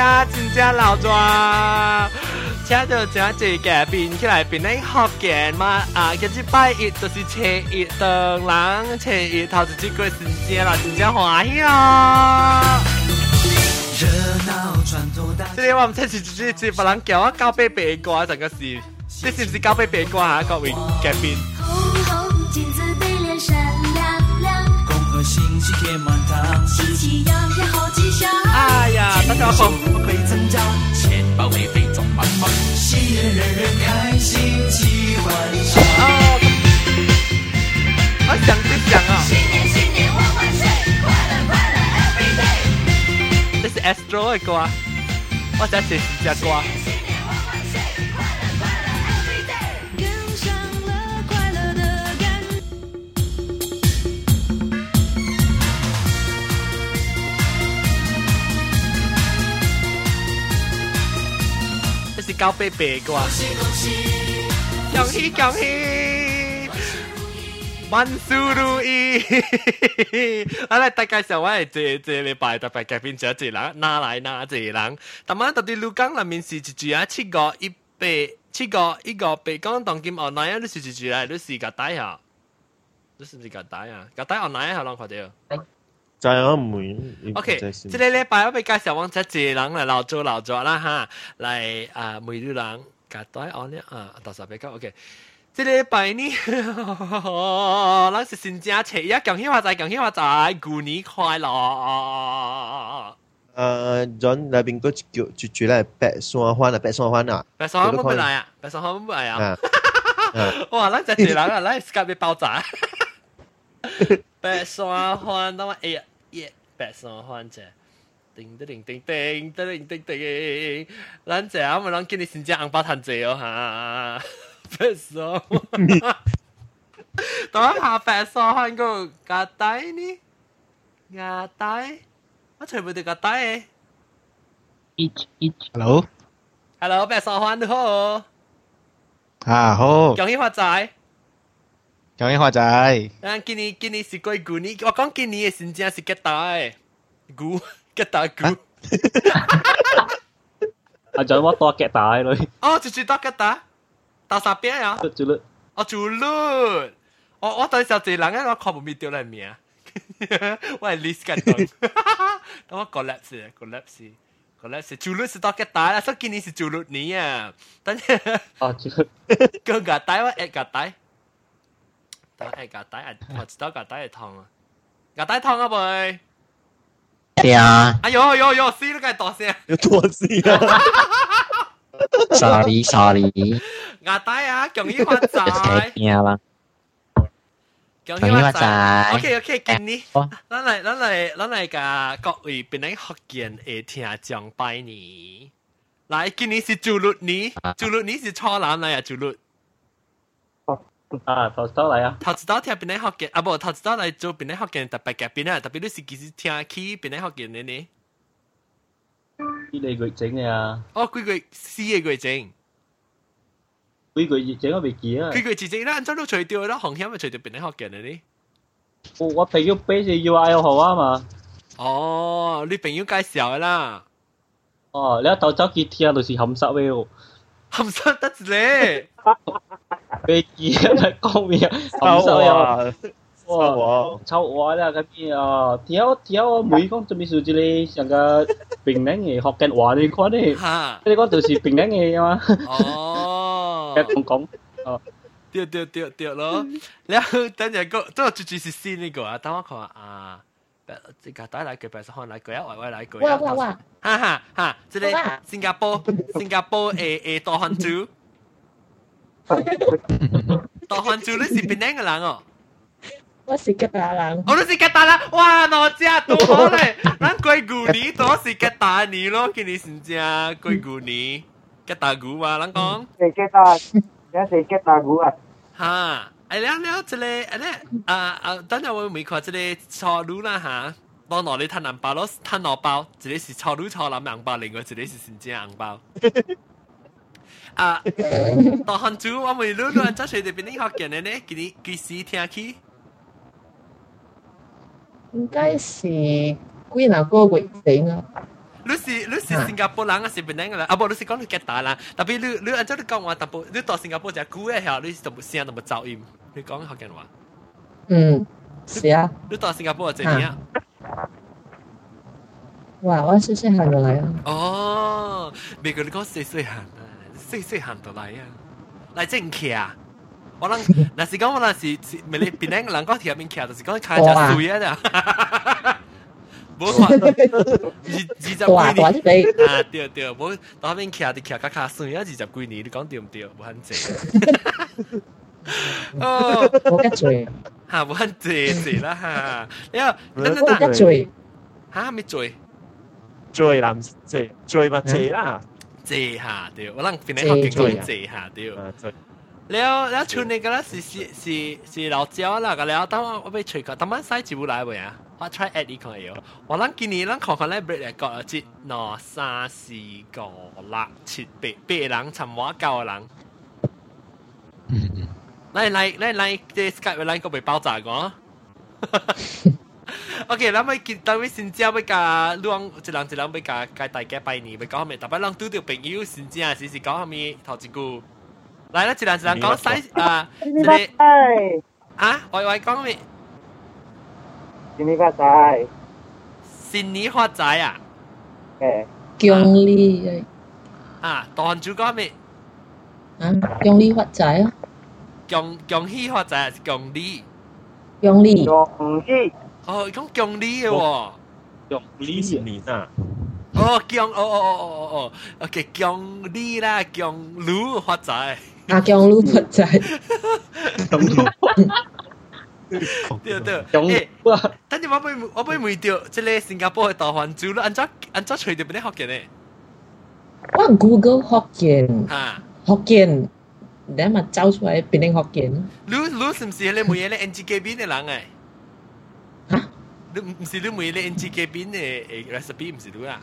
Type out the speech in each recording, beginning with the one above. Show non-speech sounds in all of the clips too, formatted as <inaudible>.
家正老庄，家头正一嘉宾起来，比来好见嘛啊！今枝拜一都是千玉人，千一桃子几过时节了，真正欢喜哦！热闹，传统大。这里我们才是直接把人叫我搞背别瓜，整个是，这是不是告背别瓜啊？各位嘉宾。红红镜子被脸闪亮亮，恭贺新禧贴满堂，新禧呀！哎呀大家好我们会就啊新年新年万万岁快乐快乐 everyday 这是 astro 的歌我歌交杯白瓜，恭喜恭喜，恭喜恭喜，万事如意，万事如意。来，大家想我来借借你拜大拜嘉宾，谢谢人哪来哪谢人。他妈到底卢江那面是是几啊？七个、一百、七个、一个白光当金奥哪呀？你是几几啊？你是个大呀？你是不是个大呀？个大奥哪呀？好难看掉。就系我唔会。OK，即系礼拜我俾介绍往只字人嚟劳做劳作啦吓，嚟啊每日人夹袋按呢啊，到时俾佢 OK。即系礼拜呢，咱是新正七一，恭喜发财，恭喜发财，过年快乐！诶，John 那边个叫住住咧白山湾啊，白山湾啊，白山湾冇嚟啊，白山湾冇嚟啊！哇，咱只字人啊，咱 Skype 被爆炸。白山湾，等我哎呀！ 耶，白山环者，叮叮叮叮叮叮叮叮，咱这啊咪咱今日先正红包赚济哦哈，白山环，当下白山环个夹带呢，夹带，我全部都夹带诶。一一，hello，hello，白山环你好，啊好，恭喜发财。 咁樣話仔，但今年今年是鬼故年，我講今年嘅新正是吉大故吉大故，啊仲有乜多吉大類？哦，就最多吉大，打啥邊呀？做律，哦做律，我我對上最難嘅我看唔咪掉嚟名，我係 list 緊檔，等我 collapse collapse collapse，做律是多吉大啦，所以今年是做律年啊，等陣，哦做律，更加大我 at 加大。但系架底系我知道架底系痛啊，架底痛啊妹。系啊。哎呦呦呦，死都梗系大声。要多事啊！sorry sorry。架底啊，恭喜发财。惊啦。恭喜发财。OK OK，今年，咱嚟咱嚟咱嚟甲各位边啲福建嘅听众拜年。嚟，今年是主律年，主律年是初男嚟啊，主律。 啊，头先嚟啊！头一道听边啲学嘅，啊不，头一道嚟做边啲学嘅特别嘅边啊，特别你是其实听起边啲学嘅呢呢？呢你月整嘅啊！哦，几个四嘅月整，几个月整我未记啊！几个月整啦，真都除掉啦，红险咪除掉边啲学嘅呢呢？我我朋友俾是 U I 号啊嘛。哦，你朋友介绍嘅啦。哦，你一头走几听就是含湿嘅。含湿得咧。 飞机啊，讲咩啊？臭啊！哇！臭话啦，咁样啊，条条每讲做咩事之类，像个平顶嘅学紧话你讲咧，你讲就是平顶嘅嘛。哦，讲讲哦，对对对对咯。然后等阵个，都系最是先呢个啊，等我看啊。这个带来几百十项来过啊，外外来过啊。哇哇哇！哈哈哈！这个新加坡新加坡诶诶大汉族。 大汉族你是边个人哦？我是吉打人。我都是吉打人，哇！我真都好咧，咱鬼古年都是吉打年咯，今年是正鬼古年，吉打古嘛，咱讲。系吉打，一系吉打古啊。哈，哎了了，这个哎咧啊啊，等下我未看这个炒卤啦哈。当攞你摊银包咯，摊攞包，一个是炒卤炒南洋包，另外一个是新正银包。 啊，大汉族我未录录，真系哋边啲学嘅呢？几啲几时听起？应该是几廿个月整啊。 你是你是新加坡人啊，是槟榔人啊？不，你是讲你吉打人，特别你你按照你讲话，特别你到新加坡就古嘅时候，你就冇声，就冇噪音。你讲福建话？嗯，是啊。你到新加坡几年啊？哇！我细细行就嚟啊。哦，美国你讲细细行啊， 细细行就嚟啊，嚟正骑啊！我谂，那是讲我那是是，咪你槟榔人讲条面骑，就是讲开只水啊咋。冇话二二十几年啊，对对，冇当面骑啲骑卡卡算啊，二十几年，你讲对唔对？冇肯正。哦，冇得罪。吓，冇肯谢谢啦吓。你话等等等，冇得罪。吓，咩罪？罪啦，罪罪咪谢啦。 坐下對，我諗邊啲學叫做坐下對。了了，村內個啦是是是是老蕉啦，個了，等我我俾吹個，等晚使住來未啊？我 try at 呢個嘢，我諗今年諗看看咧 break 咧個節，嗱三四個六七八八人，尋我九人。嗯嗯，嚟嚟嚟嚟，即係 Skype 嚟個被爆炸個。OK，咱咪见到位先知要甲两一人一人要甲甲大家拜年，要讲咩？特别人拄到朋友先知啊，是是讲下面头一句。嚟啦，一人一人讲使啊，一个啊，喂喂讲咩？新年发财！新年发财啊！诶，恭喜啊！当主讲咩？啊，恭喜发财啊！恭恭喜发财还是恭喜？恭喜！ 恭喜！哦，讲恭喜嘅喎。恭喜新年啊！哦，恭哦哦哦哦哦，OK，恭喜啦，恭喜发财。啊，恭喜发财。恭喜！对对，诶，等阵我俾我俾问到，即系新加坡嘅大环境，你按怎按怎随到边啲学嘅呢？我 Google 福建，吓福建，你咪找出来边啲福建？你你是唔是你每日咧 NGK 边嘅人诶？ 嚇？你唔是你每日咧 NGK 邊嘅誒 recipe 唔是你啊？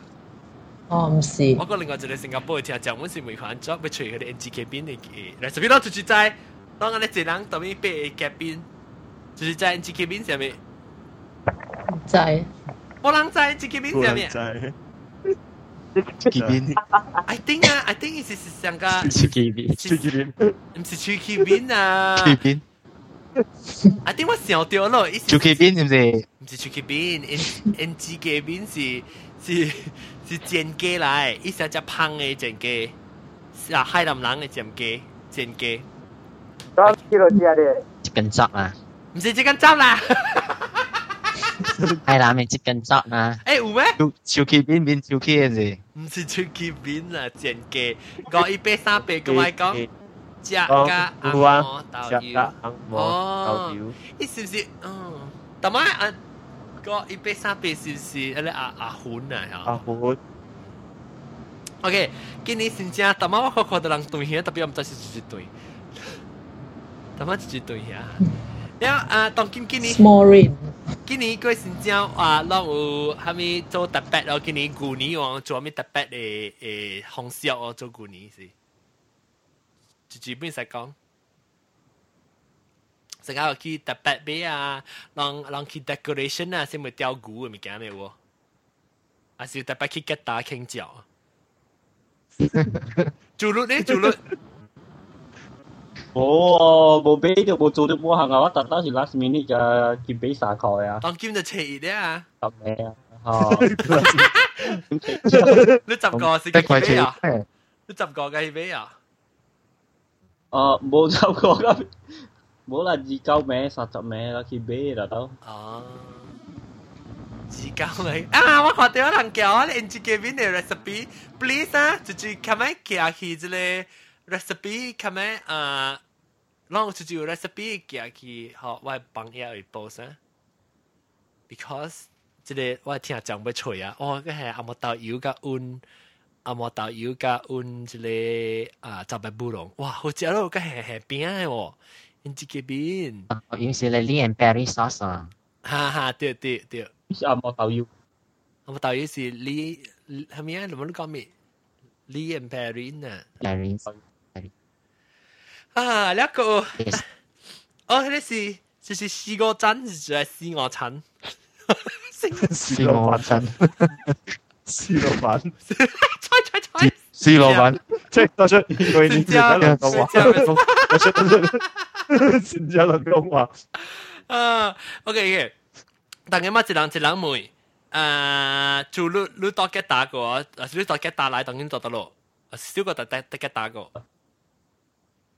哦，唔是。我講另外一個新加坡嘅聽講，我是每款做要隨佢哋 NGK 邊嘅 recipe，攞出去齋，當我哋一人當面俾 K 邊。就是在 N G K 邊上面。在。冇人在 N G K 邊上面。在。Chucky Bin I think 啊，I think 是是上個 Chucky Bin Chucky Bin 唔 I think 我想掉咯，Chucky Bin 唔是唔是 Chucky Bin，N N G K Bin 是是是煎鸡嚟，一只只胖嘅煎鸡，啊海南人嘅煎鸡煎鸡。多几多只咧？一根汁啊！唔是即根汁啦，系啦，咪接近汁啊！诶有咩？超 K 边边超 K 嘅事，唔是超 K 边啊，煎鸡，个一百三百个咪讲， 只加阿摩豆油，哦，呢是唔是？嗯，但系啊，个一百三百是唔是？诶阿阿款啊，阿款。OK，今年真正，但系我看看到人对嘢，特别唔知是几对，但系几对呀？แล้วอ่าตอนกินกินนี้ small rain กินนี้ก็สินเจ้าอ่าลองอูฮามี做特别咯，今年旧年我做咩特别嘅诶方式我做旧年是， 就基本上讲，成日去特别俾啊，让让去 decoration 啊，先咪雕鼓嘅物件咩喎？还是特别去 get 打倾脚？做律咧，做律。冇冇俾就冇做到冇行啊！我特登是 last minute 嘅见俾晒佢啊！当兼就切热啊！十咩啊？哦，你十个是几俾啊？你十个嘅俾啊？ 哦，冇十<laughs> 个嘅，冇啦，二九名、三十名啦，去俾啦都。哦，二九名啊！我看到有人叫我哋 N G K 边嘅 recipe，please 啊，就就咁样叫去之类 recipe 咁样啊。让出就 recipe 寄去好我帮嘢去报先，because 即个我听讲要吹啊，哦，个系阿莫豆油加温， 阿莫豆油加温即个啊杂白布隆，哇，好食咯，个系系边嘅喎，你自己边？有时你 Lee and Berry sauce 啊，哈哈，对对对，是阿莫豆油，阿莫豆油是 Lee 系咪啊？你冇讲咩？Lee and Berry 呢？Berry。啊，呢一个，哦，呢是就是四个针，就系四个尘，四个针， 四老板，猜猜猜，施老板，即系多出佢年前喺度讲话，多出多出，先至喺度讲话。啊，OK OK，大家乜一人一人问，诶，做你你多几打个，啊，你多几打来当然做得咯，少个就得得几打个。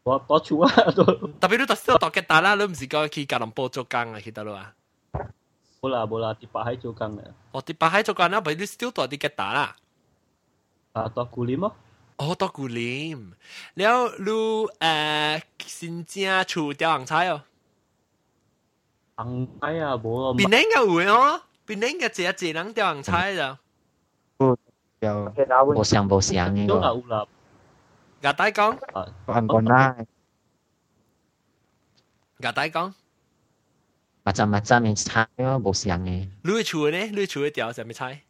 我多处啊，都特别你就少多几打啦，你唔是讲去吉隆坡做工啊，去得咯啊？ 冇啦冇啦，跌白喺做工嘅。哦，啲白喺做工啦，不如你少多啲几打啦。啊，多顾念咯。哦，多顾念，แล้วลู诶新疆厝雕红菜哦。红菜啊，冇啊。边年嘅会哦，边年嘅只只人雕红菜就。有冇上冇上嘅都有喎，啦。牙底讲，按讲啦，牙底讲， 或者或者嘅菜咯冇上嘅，你嘅厝呢？你嘅厝嘅雕系咩菜？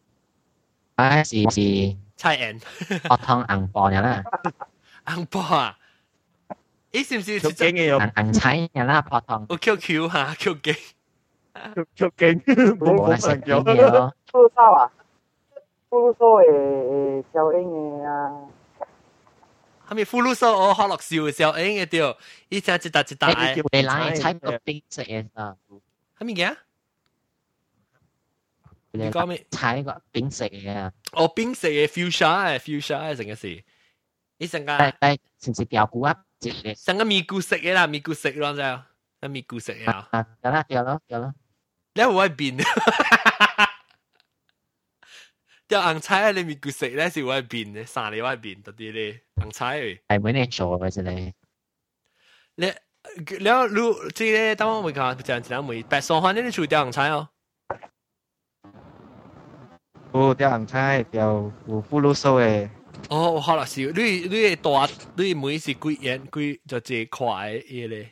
啊是是菜园，学汤红波嘅啦，红波啊！咦，是唔是捉惊嘅有红红菜嘅啦，学汤有 QQ 吓，QQ 捉惊，冇冇啦食冇朋友。嘅咯，富路sau啊，富路sau诶诶小英嘅啊， 系咪呼噜苏我学落笑嘅时候，诶嘅雕，依只一笪一笪嘅，你攞嘅菜个冰食嘅啊，系咪嘅？你讲咩？菜个冰食嘅啊，哦，冰食嘅 fuchsia 嘅 fuchsia 嘅成个事，依成个但但甚至掉骨啊，直嘅成个咪咕食嘅啦，咪咕食咯就，啊咪咕食嘅啊，啊，有啦有咯有咯，你会变。 啲硬菜啊！你咪叫食咧，是會變嘅，生你會變特啲咧，硬菜誒。係咪你做嘅啫咧？你你如即係當我咪講，就係講咪白送飯呢啲做啲硬菜哦。哦，啲硬菜就胡胡嚕蘇誒。哦，我學啦，是你你大你每次幾円幾就幾塊嘢咧，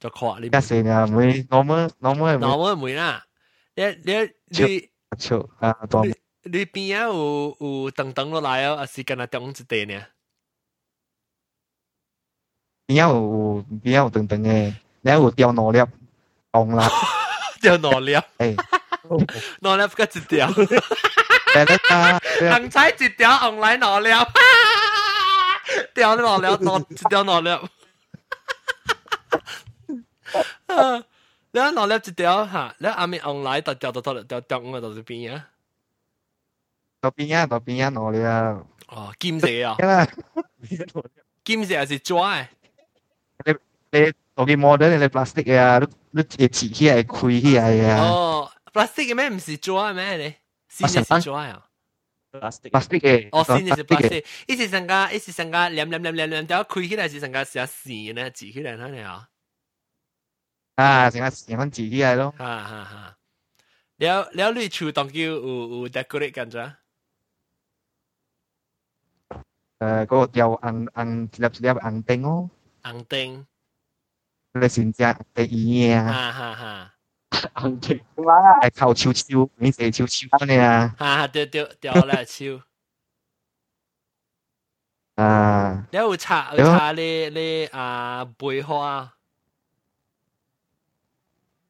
就塊你。一時啊，每我們我們我們每啦，你你你。超啊大你你边啊有有等等落来哦，还是跟他等一地呢？边有边有等等嘅，你有掉脑粒，红啦，掉攞粒，诶，攞粒个一条，但系啊，红菜一条，红来攞粒，掉攞粒攞一条攞粒。 你攞粒一条吓，你阿咪红来就掉到到掉掉我到呢边啊！到边啊到边啊脑粒啊，哦，金色啊，因为金色还是抓诶？你到啲 model 你 plastic 嘅啊，你你切起嚟开起嚟啊哦，plastic 嘅咩？唔是抓咩你？先系抓啊！ plastic ，plastic 嘅，哦，先系 plastic，一时成个一时成个黏黏黏黏黏掉开起来是成个成线咧，挤起来睇你啊！ 啊，成日成日自己嚟咯，哈哈哈！了了，你厝当叫有有 decorate 紧咗？诶嗰个掉硬硬粒粒硬钉咯，红灯，你先只第二嘢啊，哈哈哈！红色。点玩啊？系靠超超，你写超超你啊，哈哈，掉掉掉啦超！啊，了有插有插你你啊梅花，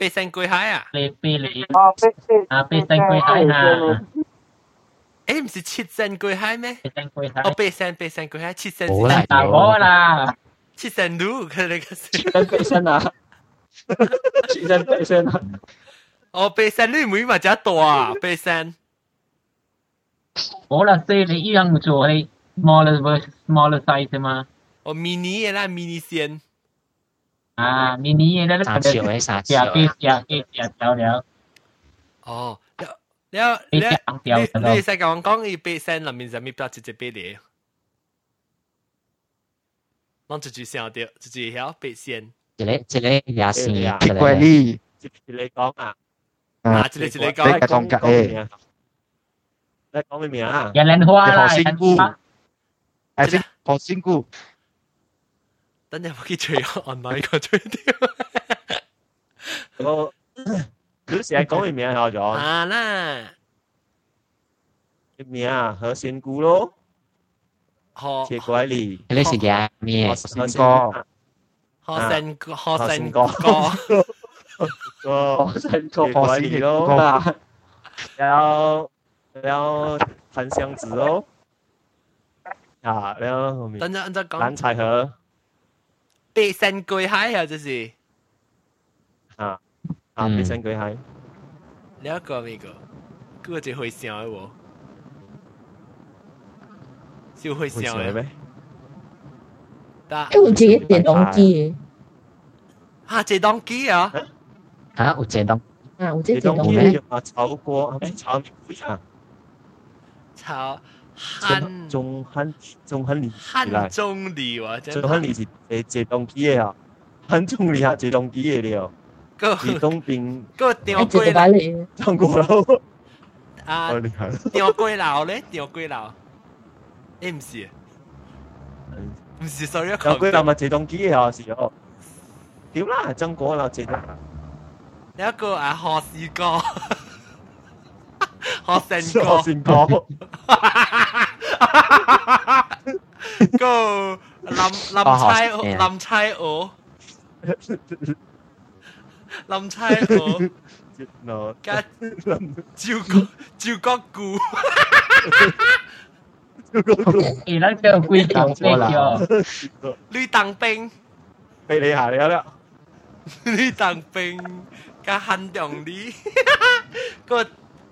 八仙龟海啊？你飞你哦，飞飞啊飞身龟海啊，诶唔是七仙龟海咩？飞身龟海哦，，八仙八仙龟海，七仙冇啦大我啦，七仙路佢哋个是真飞身啊，真飞身啊，哦，八仙你妹嘛只大啊，八仙我啦四你一样做系 smaller smaller size 嘛，哦 mini 嘅啦，mini 仙 à mini đó là chiều hay sáng chiều cái chiều cái chiều chiều được ồ 你你你你使甲我讲伊八仙内面啥物表直接八字？我直接想着，直接晓八仙。一个一个也是，一个你一个讲啊，啊一个一个讲，讲讲诶，你讲咩名啊？人兰花啦，好辛苦，还是好辛苦。等阵我去追 online 个追掉。我你成日讲咩名啊？咗啊啦，名啊，何仙姑咯，何铁拐李，你是嘅咩？何仙哥，何成何成何仙哥哥，个何仙哥铁拐李咯，然后然后檀香子咯，啊，然后后面等阵等阵蓝讲采和 八神巨蟹啊，就是啊啊，嗯必胜巨蟹，你一个咩个？嗰个就会笑嘅喎，笑会会笑嘅。笑咩？但诶，我自己电动机吓这当机啊！吓，有这档啊，我自己你当电动机，然要啊炒锅，系咪炒面会啊？炒 汉中汉中汉厉害，中厉害，中中厉是，坐坐东机的啊，汉中厉啊，坐东机的了，李东兵，个吊龟楼，张国佬，啊，吊龟楼嘞，吊龟楼，你唔是，唔是，sorry，吊龟楼咪坐东机的哦，是哦，屌啦，张国楼坐啦，一个啊，何时哥。何成我哥，先讲，个林林差林差鹅，林差鹅no，加赵国赵国姑，诶，咱叫龟条飞桥，吕当兵，俾你下你啦。吕当兵加汉中里，个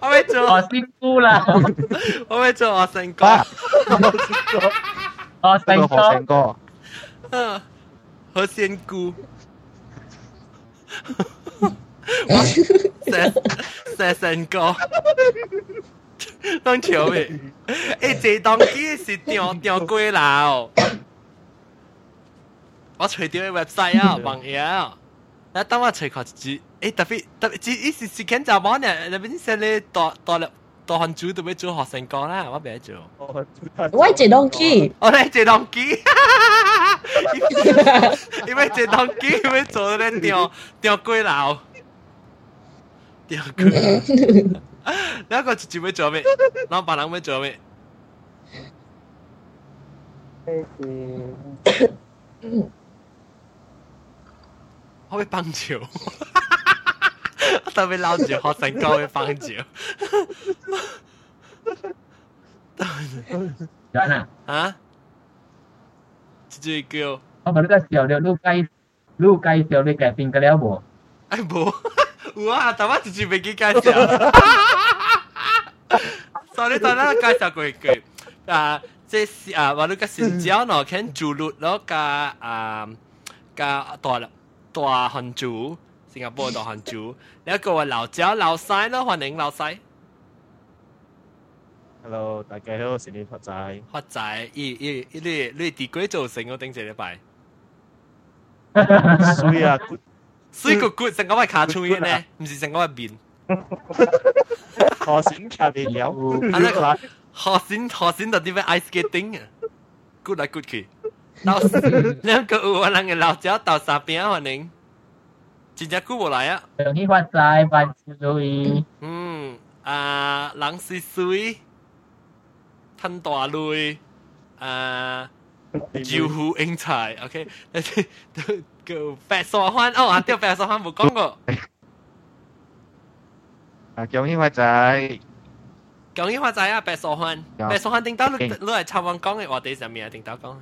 我做何仙姑啦，我做何姑哥，我姑何神哥，好仙姑，<laughs> 我神神神哥，当球咩？<laughs> 哎，这当西是钓钓龟来哦，我垂钓一块山药，王爷啊！那当我吹口气级，哎，特别特别级，一时时间加班呢，特别说你多多了多还做都没做学生工啦，我别做。我捡东西，我来捡东西，哈哈哈哈哈哈！<laughs> <laughs> 你们捡东西，你们做那钓钓龟啦，钓龟，那个是准备做咩？然后把他做咩？哎，<laughs> 嗯。我会棒球，我特别捞住学生哥会棒球。人啊，啊？这叫我把你个小了，你介你介绍你改变个了无？哎无，有啊，但我直接未记介绍。sorry，但系介绍过句啊，即系啊，话你个新疆咯，肯住律咯，加啊加大 大汉族，新加坡大汉族，一个话老椒老西咯，欢迎老西。 Hello，大家好，我是你发仔。发仔，咦咦，你你地鬼造成我顶一礼拜，所以啊，水个骨成个系卡出去呢，唔是成个系面。何先卡你了，啊那个学先学先到点样 ice skating 啊，good 来 good 去。 到两个有人嘅老椒到三边可能，真正久冇来啊。用去发财万事如意，嗯，啊，人水水，吞大类，啊，招呼英才，OK，个白沙湾，哦，啊，对，白沙湾冇讲过，啊，恭喜发仔，讲英话仔啊，白沙湾，有白沙湾顶到你劲你系插湾讲嘅话题上面啊，顶到讲，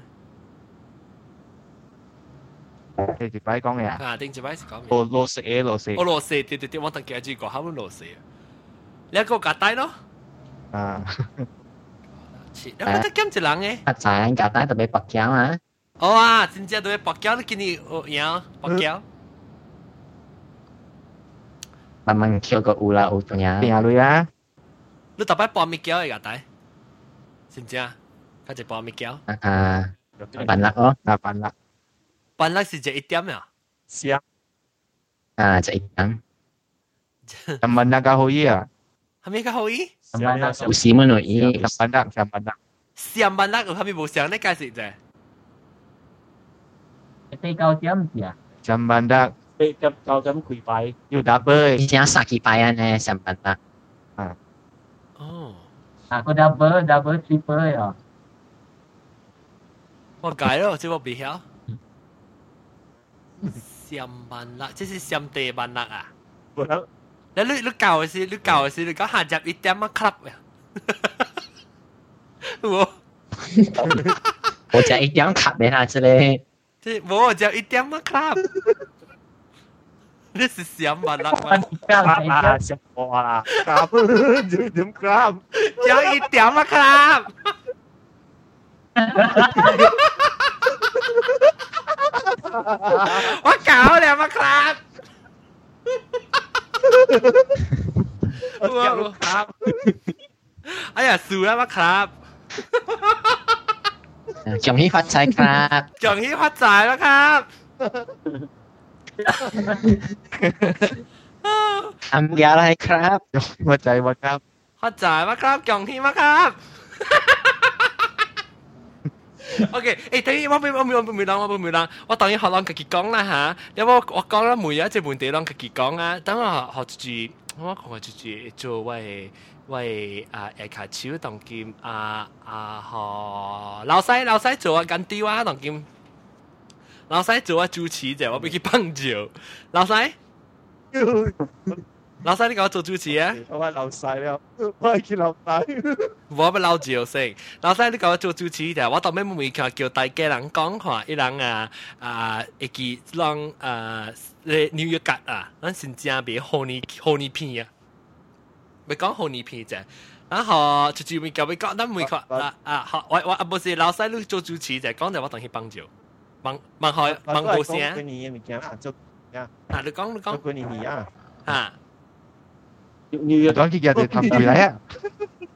你条摆讲嘅啊，啊，顶住摆是讲咩？罗罗食嘢罗食俄，罗斯，对对对，我等记住讲，佢俄罗斯啊，你一个夹低咯，啊， 是，你觉得咁一人嘅？发财夹带特别白胶啊！哦啊，真正对白胶，你见你有样白胶。慢慢跳个有啦，有样。边下女啊？你特别爆米胶嘅夹带，真正，佢就爆米胶。啊，笨辣哦，啊笨辣， 笨辣是只一点啊。是啊。啊，就一样。咁笨辣嘅好嘢啊！系咪个好嘢？有时乜嘢？咁笨辣，咁笨辣。上笨辣，系咪冇上呢解释啫？飞高点字啊！咁笨辣。被咁够咁攰摆，要打杯。以前杀几摆啊呢？上笨辣。啊。哦。Aku double, double, triple ya. 我改了，这我不晓。 上万辣，即是上地万辣啊！你你你教嘅是，你教嘅是，你讲下集一点乜 club 呀？我我就一点 club 俾他之类。即系我就一点乜 club。你是上万辣吗？啊，食我啦，club 点 club？有一点乜 club？我搞 ว่าเก่าเลยมาครับว่าครับไอ้อะซื้อแล้วมาครับจองที่พัดสายครับจองที่พัดสายแล้วครับอัมยาอะไรครับหัวใจมาครับเข้าใจมาครับจองที่มาครับ <laughs> OK，誒，等於我未我未我未講，我未講，我當然學人自己講啦嚇。因為我我講啦，每一隻問題人自己講啊。等我學住，我講住住做喂喂啊誒卡超當劍啊啊學老細老細做啊緊啲啊當劍，老細做啊主持啫，我俾佢幫住。老細，<laughs> 老細你講我做主持啊？我係老細了，我係叫老細。<laughs> 我要老趙先，老細你講我做主持嘅，我當咩冇叫叫大家人講看，一人啊啊，一記讓啊，你紐約格啊，咱新加坡好你好你片啊，咪講好你片啫。然後就就咪叫咪講，咱咪講啊啊，好，我我啊不是老細你做主持啫講就我當佢幫助，幫幫開幫冇聲。過年嘅物件啊，你講你講。過年年啊。啊。你要讲几日就ทำ住嚟啊？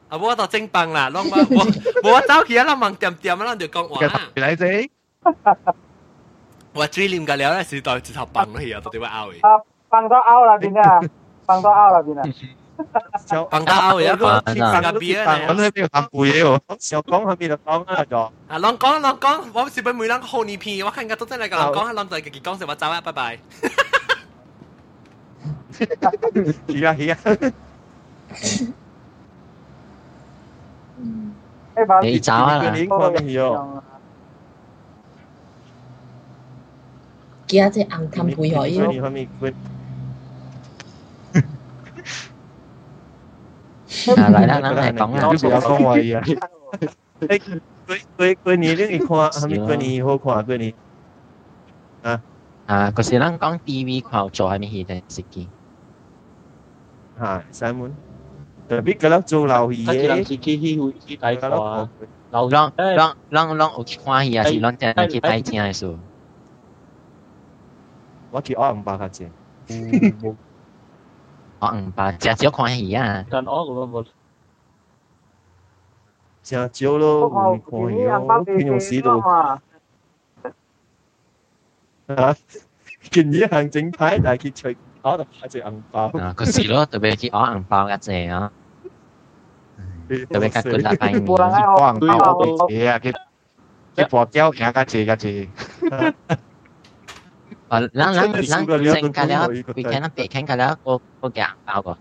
啊，我到正棒啦，拢我我我走去啊，拢忙掂掂啊，拢就讲话。住嚟啫。我最念嘅了咧，是到一头棒咯，而家到底话拗嘅。啊，棒到拗啦边啊，棒到拗啦边啊。棒到拗而家讲放个边啊？我呢边含背嘢喎，小讲喺边度讲啊？就啊，拢讲拢讲，我是俾每人好你片，我看而家都真系个人讲，拢就自己讲，就话走啊，拜拜。 系啊系啊。你走啊！惊只红氹配合伊。啊，嚟啦，嚟讲啦。都不要讲话呀。诶，过过过年你看，系咪过年好看过年？啊啊，嗰时咱讲 TV 看做系咪戏定食机？ 吓，三门。特别嗰粒做流<laughs> 戏嘅，佢自己去去睇过。流浪浪浪浪有去看戏啊，是浪真去睇正嘅数。我去学五百个字。学五百，只少看戏啊。但我咁冇。真少咯，唔看戏咯，边用屎度？啊！见一行整牌， 但系佢除。我就买只银包。啊，个时咯，特别去攞银包嘅啫啊！特别佢大块面。攞银包嘅嘢啊，佢佢破胶嘢嘅字嘅字。啊，咱咱咱正嘅了，佢睇咱白倾嘅了，个个嘅银包个。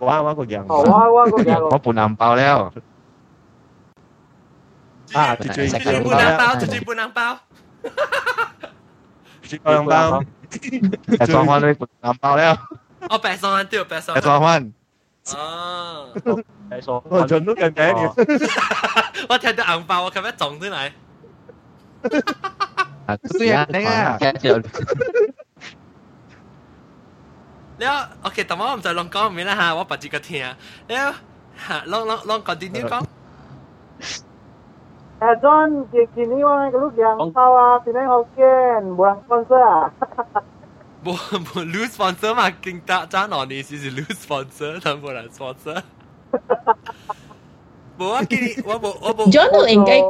我我个银包。我我个银包。我半银包了。啊，最最半银包，最最半银包。最半银包。 诶装翻啲银包咧。我白双翻掉，白双。诶装翻。哦。白双。我全都咁嘅。我听到银包，我咁样撞出嚟。啊，对啊，你啊。你 OK，但我唔再乱讲面啦吓，我把住个听。你 吓，啷啷啷 continue 讲。 诶，John 见见呢个个录像包啊，变咗好惊，冇人 sponsor 啊。冇冇 lose sponsor 嘛？劲打争落你是是 lose sponsor，但冇人 sponsor。冇啊，见我冇我冇。 John 都应该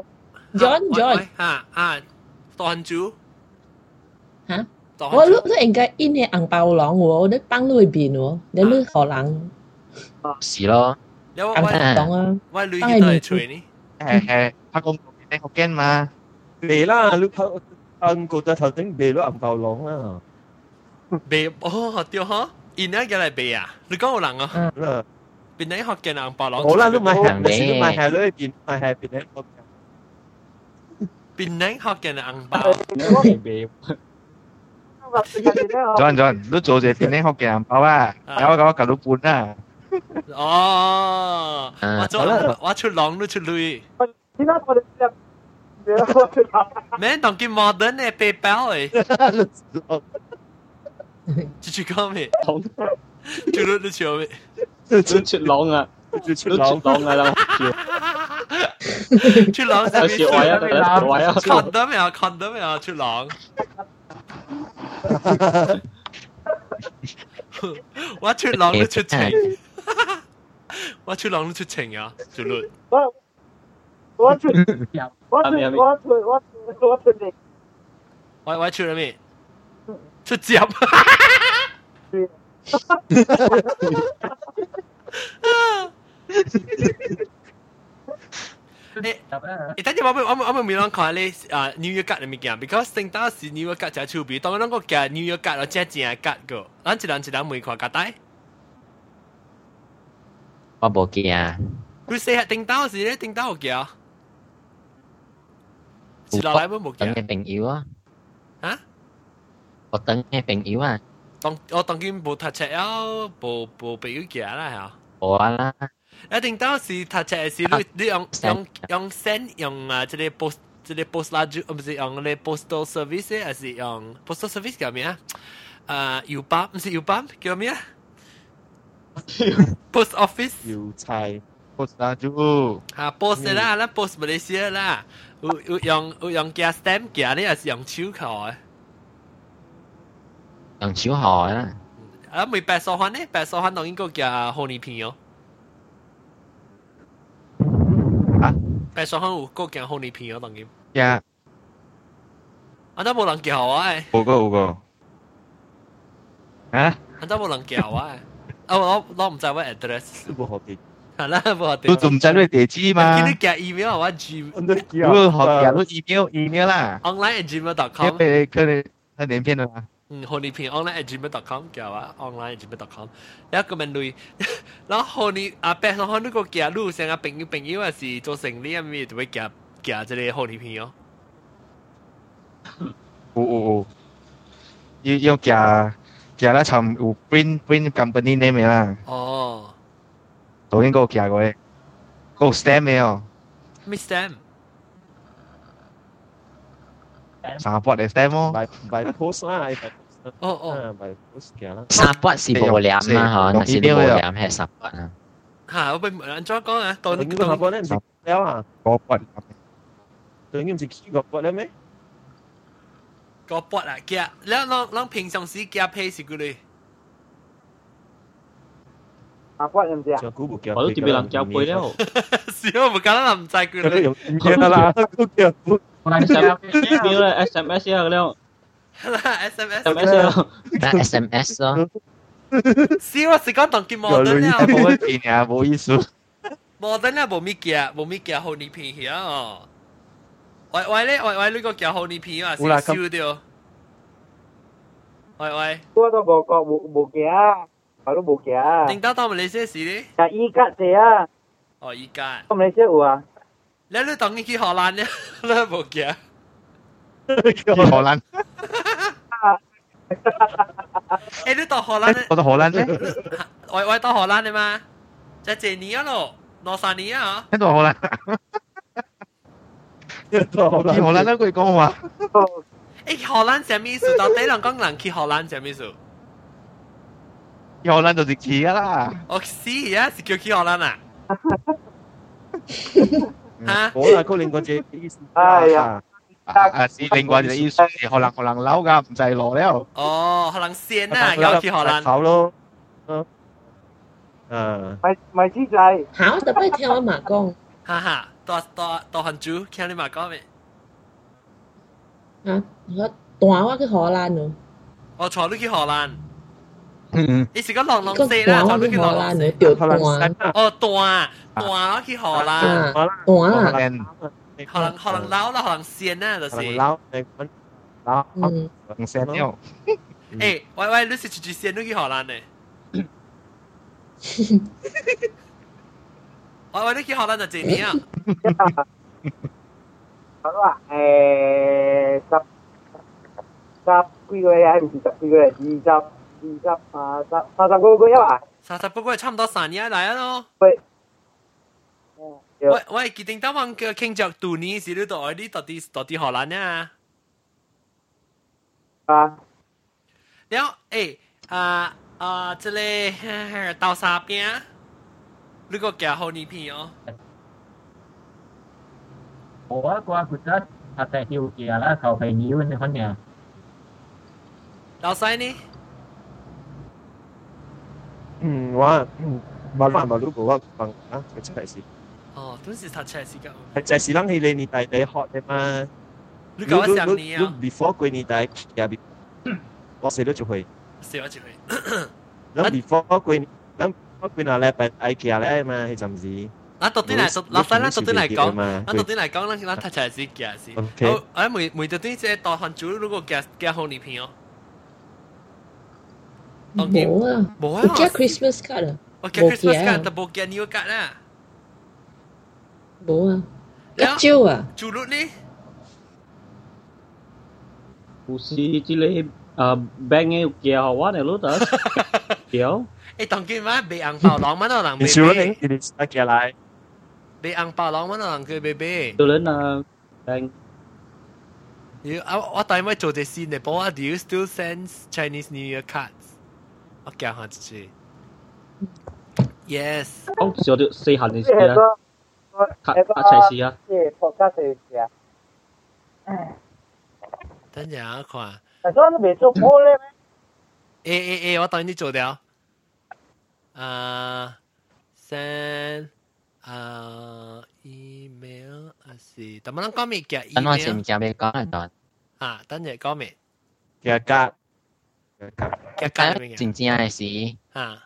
John John 吓吓，当主吓。我你你应该印嘅红包囊喎，你放里边喎，你你荷兰。是咯。有我红包囊啊，我女嘅都系吹呢。 诶诶，拍工你学惊嘛？未啦，你拍ang ko ta thao tính bề lo ang bao long á. 背哦，对呵，而家嘅嚟背啊？你讲有人啊？啦，边啲学嘅人白狼？好啦，都买系，你都买系里边买系边啲学边啲学嘅人包？ John John，你做只边啲学嘅人包啊？有我讲旧到半啊！ 哦，我做我出狼都出女。点解我哋咩？当见 modern 嘅背包诶？出出讲咩？出女都笑咩？出出狼啊！出出狼啊啦！出狼有时位啊，位啊，condom 咩啊？condom 咩啊？出狼。我出狼都出情， 我出狼都出情啊！做律。我我出我出我出我出我出你。喂喂，出咗咩？出接。诶诶，等阵我我我我咪谂看你啊 New Year 格嘅物件，because 正当时 New Year 格就出边，当然个嘅 New Year 格我真正格个，咱一人一人每看格带。 我冇见啊。佢四日定当时咧，定当有嘅。是落嚟冇冇等嘅朋友啊。吓？我等嘅朋友啊。当我当见冇读册了，冇冇俾佢嘅啦吓。冇啊啦。一定当时读册时，你你用用用 send 用啊，即系 post 即系 post 拉住，唔系用你 postal service 还是用 postal service 叫咩啊？诶邮包唔是邮包叫咩啊 ？post office 邮差 post 拉住。吓 post 啦，啦 post Malaysia 啦，有有用有用寄 stamp 寄呢，还是用手扣嘅？用手号啦。啊，咪白手环呢？白手环当应该寄红泥片哦。白手环有个寄红泥片哦，当然。呀。啊，都冇人叫我诶。有个有个。啊？啊，都冇人叫我 诶。啊，我我唔知我 address。冇学嘅。系啦，冇学都仲唔知你地址嘛？见你寄 email 我 G。如果学嘅都 email email 啦。 online at gmail.com。因为佢哋佢连片啦。嗯，红泥片 online at gmail.com 叫啊，online at gmail.com。有一个问类，然后红泥啊，白手环呢个寄路成个朋友朋友啊是做生意啊，咪就会寄寄这个红泥片哦。有有有，要要寄 寄啦，寻有 print print company name 嘅啦。哦。导演嗰个寄过嘅，嗰个 stamp 嘅哦。咩 stamp？三笔嘅 stamp 咯。 by by post 啦，by 哦哦，by post 嘅啦。三笔是无两啦，嗬，但是无两系十笔啊。吓，我俾人再讲啊，当你个合笔咧唔是了啊？个笔。对，唔是 key 个笔咧咩？ 个笔啊，寄，你啷啷平常时寄批是佢哋。啊，骨唔知啊？我都点俾人交背了。少唔敢啦，唔制佢哋。用唔得啦，都叫背。 email 咧 SMS 啊了。啦 SMS。 SMS 啊。那 SMS 咯。少啊，时间当见 modern 啦。冇乜见啊，冇意思。 modern 啦，冇咩寄，冇咩寄好你片去啊。 喂喂咧，喂喂呢个寄好你片啊，少少掉。喂喂。我都冇讲冇冇寄啊。我都冇嘅。定得到马来西亚时咧？啊，依家啫啊！哦，依家。咁马来西亚有啊？你你当你去荷兰咧？你冇嘅。去荷兰。诶，你到荷兰咧？我到荷兰咧？喂喂，到荷兰咧嘛？就这年咯，攞三年啊！喺到荷兰。 去荷兰都佢讲话。诶，荷兰什么意思？到底两个人去荷兰什么意思？荷兰就是去噶啦。哦，是啊，是叫去荷兰啊。 吓，我啦，嗰另外只意思。哎呀，啊是另外一个意思，可能可能扭噶，唔使落了。哦，可能先啊，有去荷兰。考咯，嗯，啊，咪咪知仔，考特别听我妈讲，哈哈， 多多多很久，听你妈讲未？啊，我带我去荷兰咯。我坐你去荷兰。嗯，你是讲浪浪死啦，坐你去荷兰你掉带。哦，带带我去荷兰。带。可能可能捞啦，可能先啊，就是。捞你揾捞，嗯，唔声了。诶，喂喂，你是出去先你去荷兰呢？ 喂喂，你去荷兰就几年啊？我话诶十十几个月，唔是十几个月，二十二十啊十三十个个月啊。三十个个月差唔多三年嚟啊咯。喂。喂喂，决定当晚嘅倾着度呢时你到你到底到底荷兰呢？啊。了诶啊啊，这里豆沙边， 你个叫好你片哦。我qua cuộc đất thật là hiệu kìa làเขาphải nhiều hơn con nhà 老细呢？嗯，我嗯，冇办法，如果我讲啊，佢出嚟是。哦，都是他出嚟时间。系就系谂起你年代你学嘅嘛。你讲我想你啊。你 before 过年代入边，我死都就会。死我就会。咁 before 过年， 咁过年礼拜 IKEA 咧嘛，系阵时。啊，到底嚟，老细啦，到底嚟讲，啊，到底嚟讲，咱咱睇起来是假是。OK。啊，每每到底即系大汉族如果假假好你片哦。冇啊，冇啊，我加 Christmas card 啊，我加 Christmas card，但冇加 New card 啦。冇啊，一招啊。朱律呢？不是这类啊，bank 嘅叫我呢，攞得叫。 诶，当今嘛，俾红包郎乜都能俾。你少咗你，你得嘅嚟。俾红包郎乜都能佢俾俾。到人啊，bank。You 啊，我带咪做啲先嘅，不过 Do you still send Chinese New Year cards？我教下自己。Yes。讲少啲细行嘅事啊。卡卡齐事啊。即系国家细事啊。等阵我看。但系你未做波咧咩？诶诶诶，我等你做掉。 啊，send 啊 email 啊是，但系我讲咩嘅 email？等我前面咩讲嚟讲？啊，等阵讲咩？嘅格。嘅格咩？正正系是。啊。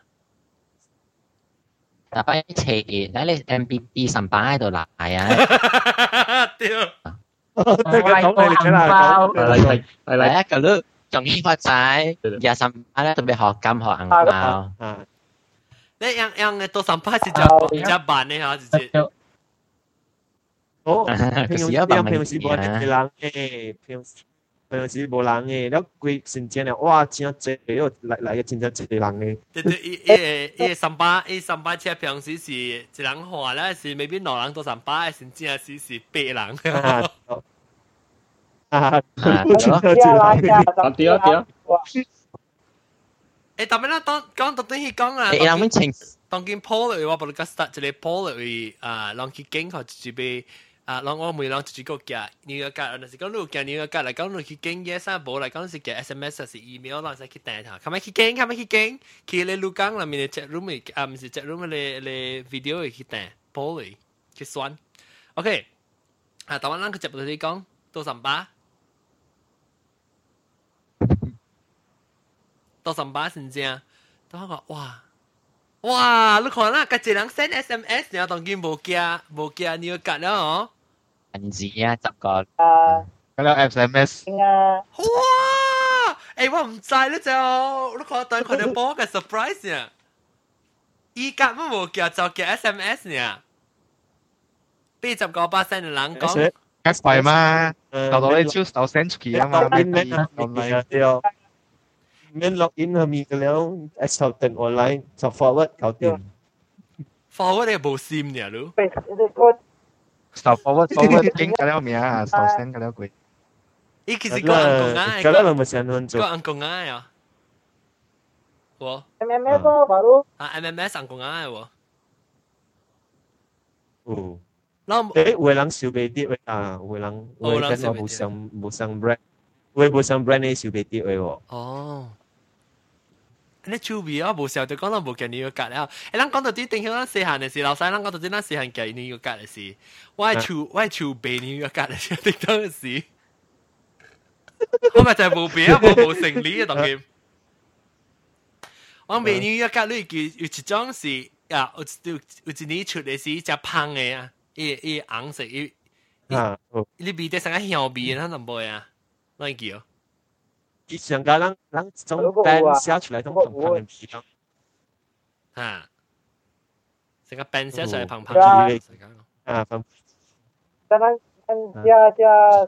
但系斜热，喺你 M B B 十八喺度嚟啊！屌！对佢讲你嚟啦，嚟嚟嚟嚟一个都仲依发仔，廿十八咧特别学金学银包。 你样样诶，多三拍是只只板诶，哈，直接。哦，平时平平时无人诶，平平时无人诶，了规瞬间咧，哇，真济，又来来个真正济人诶。对对，伊伊伊三八伊三八车平时是一人话咧，是未必两人多三八，真正是是八人。啊，啊，对啊对啊。诶，但系咧，当讲到底去讲啊，你谂清，当见 Paul 嚟话，不如讲 start 就系 Paul 嚟啊，让佢经佢自己啊，让我每让自己个嘅你个格，但是讲你个你个格嚟讲，你去经嘢三步嚟讲是嘅 SMS 是 email，让佢去订下，咁咪去经，咁咪去经，佢嚟录讲里面嘅 chat room 嚟，啊唔是 chat room 嚟嚟 video 嚟去订 Paul 嚟去算，OK，啊，但系让佢接到你讲到十八。 到十八先正，当我讲哇哇，你看啦，个一人 send SMS，然后当见无加无加你要夹了哦。银纸啊，十个。啊。嗰个 SMS。啊。哇！诶，我唔知咧就，你看当佢哋播嘅 surprise 啊，依家乜无加就加 SMS 呢？八十个巴仙嘅人讲。梗系嘛，到到你超到 send 出去啊嘛，你你你掉。 มันล็อกอินมีกันแล้วไอ้ชาวตึงออนไลน์ชาว forward เขาตึง forward เนี่ยบ่ซิมเนี่ยรู้ชาว forward forward กินกันแล้วเมียชาวเซนกันแล้วกูอีกสิก็อังกงง่ายก็แล้วมันจะนอนจบก็อังกงง่ายอ่ะวะ MMS ก็บารูอ่ะ MMS อังกงง่ายวะโอ้แล้วเอ๊ะเวลังสิวเบดิเวลาเวลังเวลังบ่ซังบ่ซัง bread 个无上 brand 嘅收袂跌嘅喎。哦。你趣味啊，无时候就讲到无见你个格了。诶，咱讲到啲定向咱细汉嘅时，老细咱讲到啲咱细汉见你个格嘅时，我系厝我系厝背你个格嘅时，定当嘅时，我咪就系无变啊，无无成理嘅当然。我背你个格里叫有一种是啊，有有有一年出嘅是只香嘅啊，伊伊红色伊。啊，你味得成个香味，咱就冇啊， 哪叫？以前嘅人人种 band 写出来都胖胖嘅皮咯。吓，成个 band 写出来胖胖嘅。啊，胖。但咱咱写写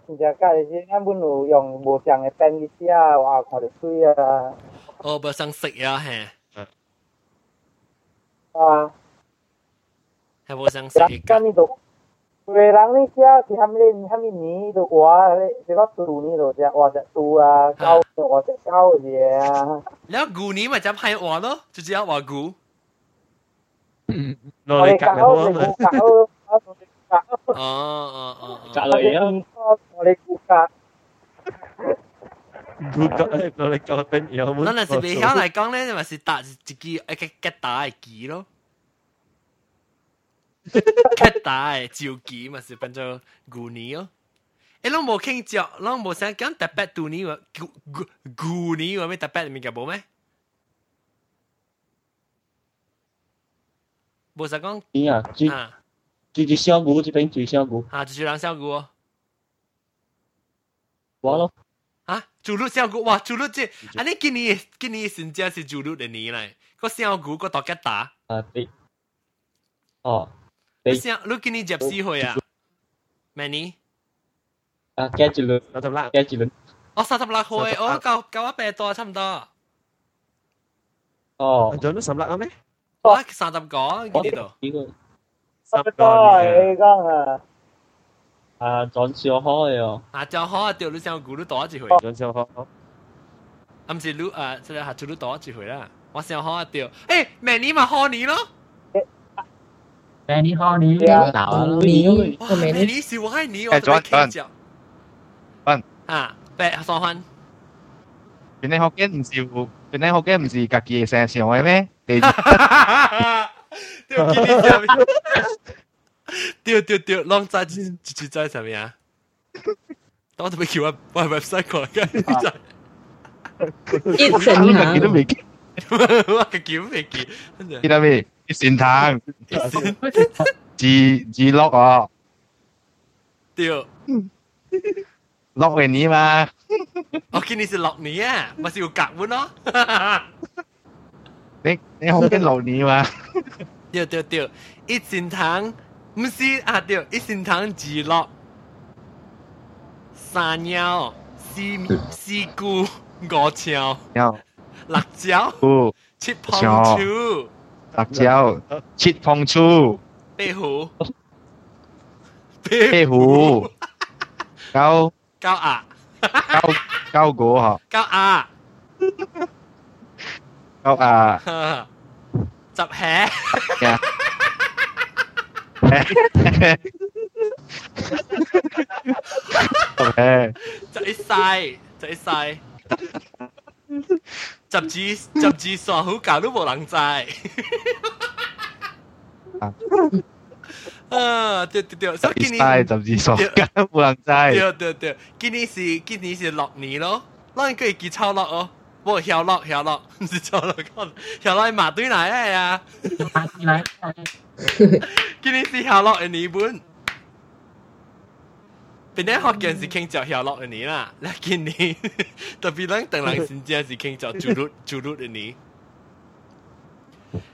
真正解是，咱本有用无上嘅 band 去写，哇，看着水啊。哦，无上色啊，嘿。啊。系无上色嘅。有 个人咧写是虾米虾米年就画咧，这个兔年就只画只兔啊，狗就画只狗嘢啊。แล้วกูนี้มันจะพาย画咯，就只有画กู。攞嚟夹我哋夹咯，哦哦哦，夹落嚟啊！我哋夹。唔夹，攞嚟夹边有冇？咱若是未晓嚟讲咧，咪是打一支一个吉打嘅机咯。 太大诶，照几嘛是变作过年哦。哎，拢无听着，拢无想讲特别过年话过过过年话咩特别物件无咩？无想讲啥？猪啊，猪猪香菇，一瓶猪香菇啊，猪猪龙香菇，完咯。啊，猪肉香菇哇，猪肉这啊，你今年今年新疆是猪肉的年咧，个香菇个大疙瘩啊对，哦。你想你今年接四岁啊？Many？啊，几一轮？三十六，几一轮？哦，三十六岁，我够够我八多差唔多。哦，仲都十六啊咩？我三十个呢度。呢个三十个你讲啊？啊，装小好嘅哦。啊，装好啊，掉你上股都多一回。装小好。啊，唔是你啊，即系下做都多一回啦。我上好啊掉，诶，Many 咪好你咯。 Benny Honey 老你，哇，Benny 是我系你，我都倾着。分啊，白双番。原来学嘅唔是，原来学嘅唔是家己嘅声上嘅咩？地。掉见你上面。掉掉掉，浪仔直接在上面啊！我特别叫我我 website 过嚟嘅。一整行。都未见。我个叫未见。记得未？ 一线藤，字字落哦，对，落嘅你嘛，我见你是落你啊，咪是有夹碗咯，你你好惊落你嘛，对对对，一线藤唔是啊对，一线藤字落，山药、丝丝菇、五条、辣椒、切胖椒。 辣椒、切碰醋、壁虎、壁虎、胶胶牙、胶胶果嗬，胶牙、胶牙、集起。Okay. 就一晒，就一晒。十字十字傻好搞都冇人知。 啊，对对对，所以今年十字傻搞冇人知。对对对，今年是今年是六年咯，咱可以记抄落哦。不晓落晓落，唔是抄落讲，晓落系马队嚟嘅呀。马队嚟。今年是晓落嘅年本。本来学件是倾着晓落嘅年啦，嗱今年特别咱等人先正是倾着注入注入嘅年。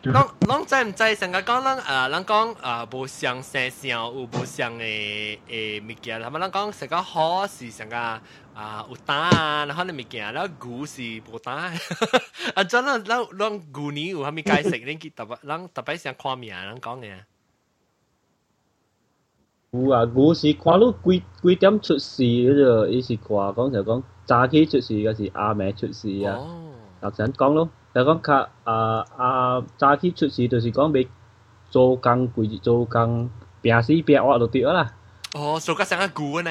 咱咱知唔知成日讲咱啊，咱讲啊无相生相有无相嘅诶物件，系咪咱讲成个好是成个啊有胆啊，然后啲物件，然后牛是无胆。啊，咁咱咱咱牛年有虾米解释？你记特别咱特别想看名，咱讲嘅。牛啊，牛是看到几几点出事嗰度，伊是看讲就讲早起出事，嗰是阿妹出事啊。头先讲咯， 就讲较啊啊早起出事，就是讲要做工规做工 平时平我就对啦。哦，做个成个股呢？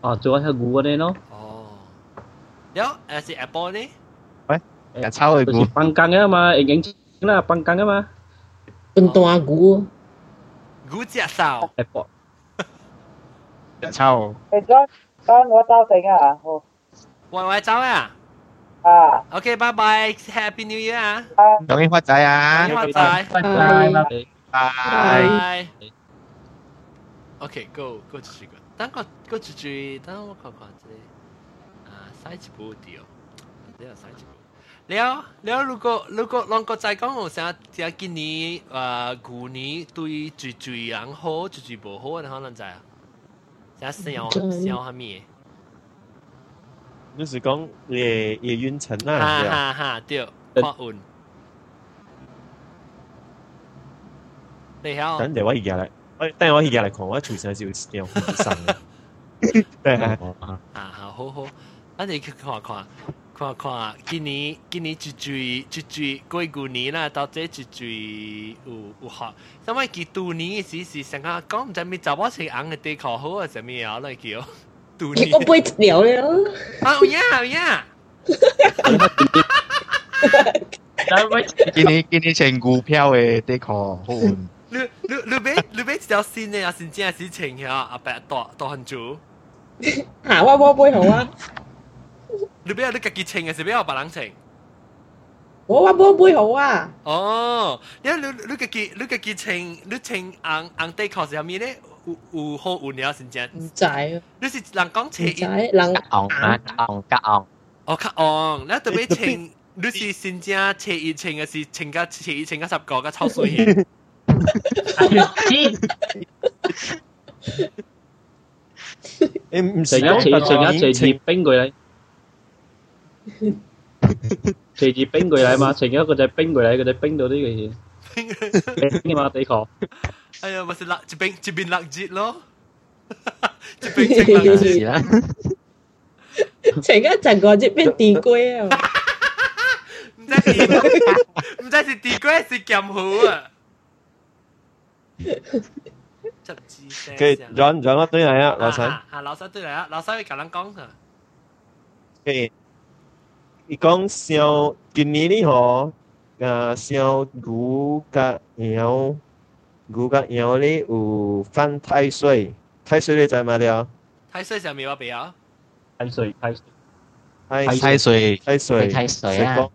哦，做个股呢咯。哦，有诶是 Apple 呢？喂，日抄去股。放工啊嘛，已经啦，放工啊嘛。笨大股。股只手。Apple。日抄。诶，John，John，我走定啊，好。喂喂，走啊！ 啊，OK，拜拜，Happy New Year 啊！恭喜发财啊！恭喜发财，拜拜。拜。OK，go go 继续个，等个个继续，等我看看这啊，洗一部掉，呢个洗一部。了了，如果如果两个再讲，我想想今年啊旧年对最最人好，最最唔好，你可能就系，想想想下咩？ 就是講夜夜運程啦，哈哈哈，对，看晕。你好？等陣我而家嚟，我等我而家嚟看，我隨時少少生嘅。<laughs> 對啊。啊，好好，咱哋看看看看，今年今年最最最最過舊年啦，到這最最有有學，因為佢舊年嘅時是成日講唔知咩查某穿紅嘅地殼好啊，什麼啊，那叫。杜尼。我背了了。啊，有呀有呀。今年今年成股票嘅的确好。你你你俾你俾条线嘅，线真系事情嘅，阿伯大大很久。吓！我我背好啊。你俾你自己称嘅，是俾我别人称。我我我背好啊。哦，你你你自己你自己称，你称红红地壳是系咩咧？ 有好无聊时间。唔知，你是人讲车音，人昂啊昂噶昂，哦噶昂，那特别请，你是新疆车音请个是请个车音请个十个个超水。你唔食，剩一剩一冰佢嚟，剩住冰佢嚟嘛，剩一个就冰佢嚟，佢冰到呢个嘢，冰嘛，地壳。哎呀，咪是落一边一边落节咯，一边整落节啦。成日就个一边地龟啊！唔知是唔知是地龟是咸糊啊！可以转转我对嚟啊，老细。啊，老细对嚟啊，老细会甲人讲啊。诶，伊讲烧今年呢嗬，啊烧牛甲羊， 牛甲羊咧有犯太岁，太岁你知嘛了？太岁上面我俾啊。太岁，太岁。太岁，太岁，太岁啊！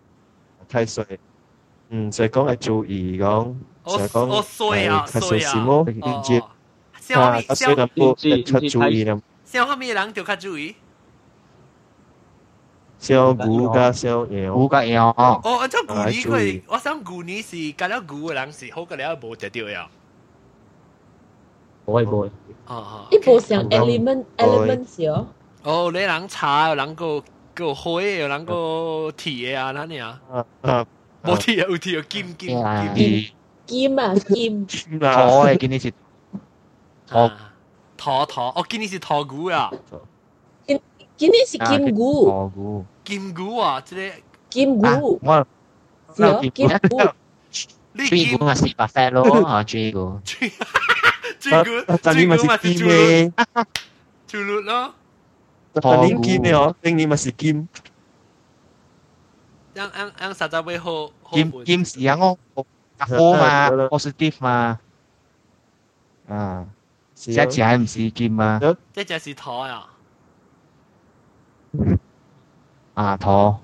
太岁，嗯，所以讲系注意讲。我我衰啊衰啊！哦，啊，所以咱不较注意啦。像后面人就较注意。小牛加小羊，牛加羊。哦，按照旧年佢，我想旧年是加了牛嘅人是好过了无得到呀。 不会不。啊啊！一波像 element elements 哦。哦，你人查有人个个灰，有人个铁啊，哪里啊？啊啊！无铁有铁金金金金啊金。陶诶，今天是陶陶陶，哦，今天是陶骨呀。今今天是金骨。金骨啊，这个金骨。我。是哦，金骨。你金骨是白色咯，<laughs> 啊，金骨。追股，追股咪是猪碌，猪碌咯，陀股金嘅哦，今年咪是金，样样样实在会好，金金是样哦。好嘛，positive 嘛，啊，即只系唔是剑嘛，即只是陀啊，啊陀，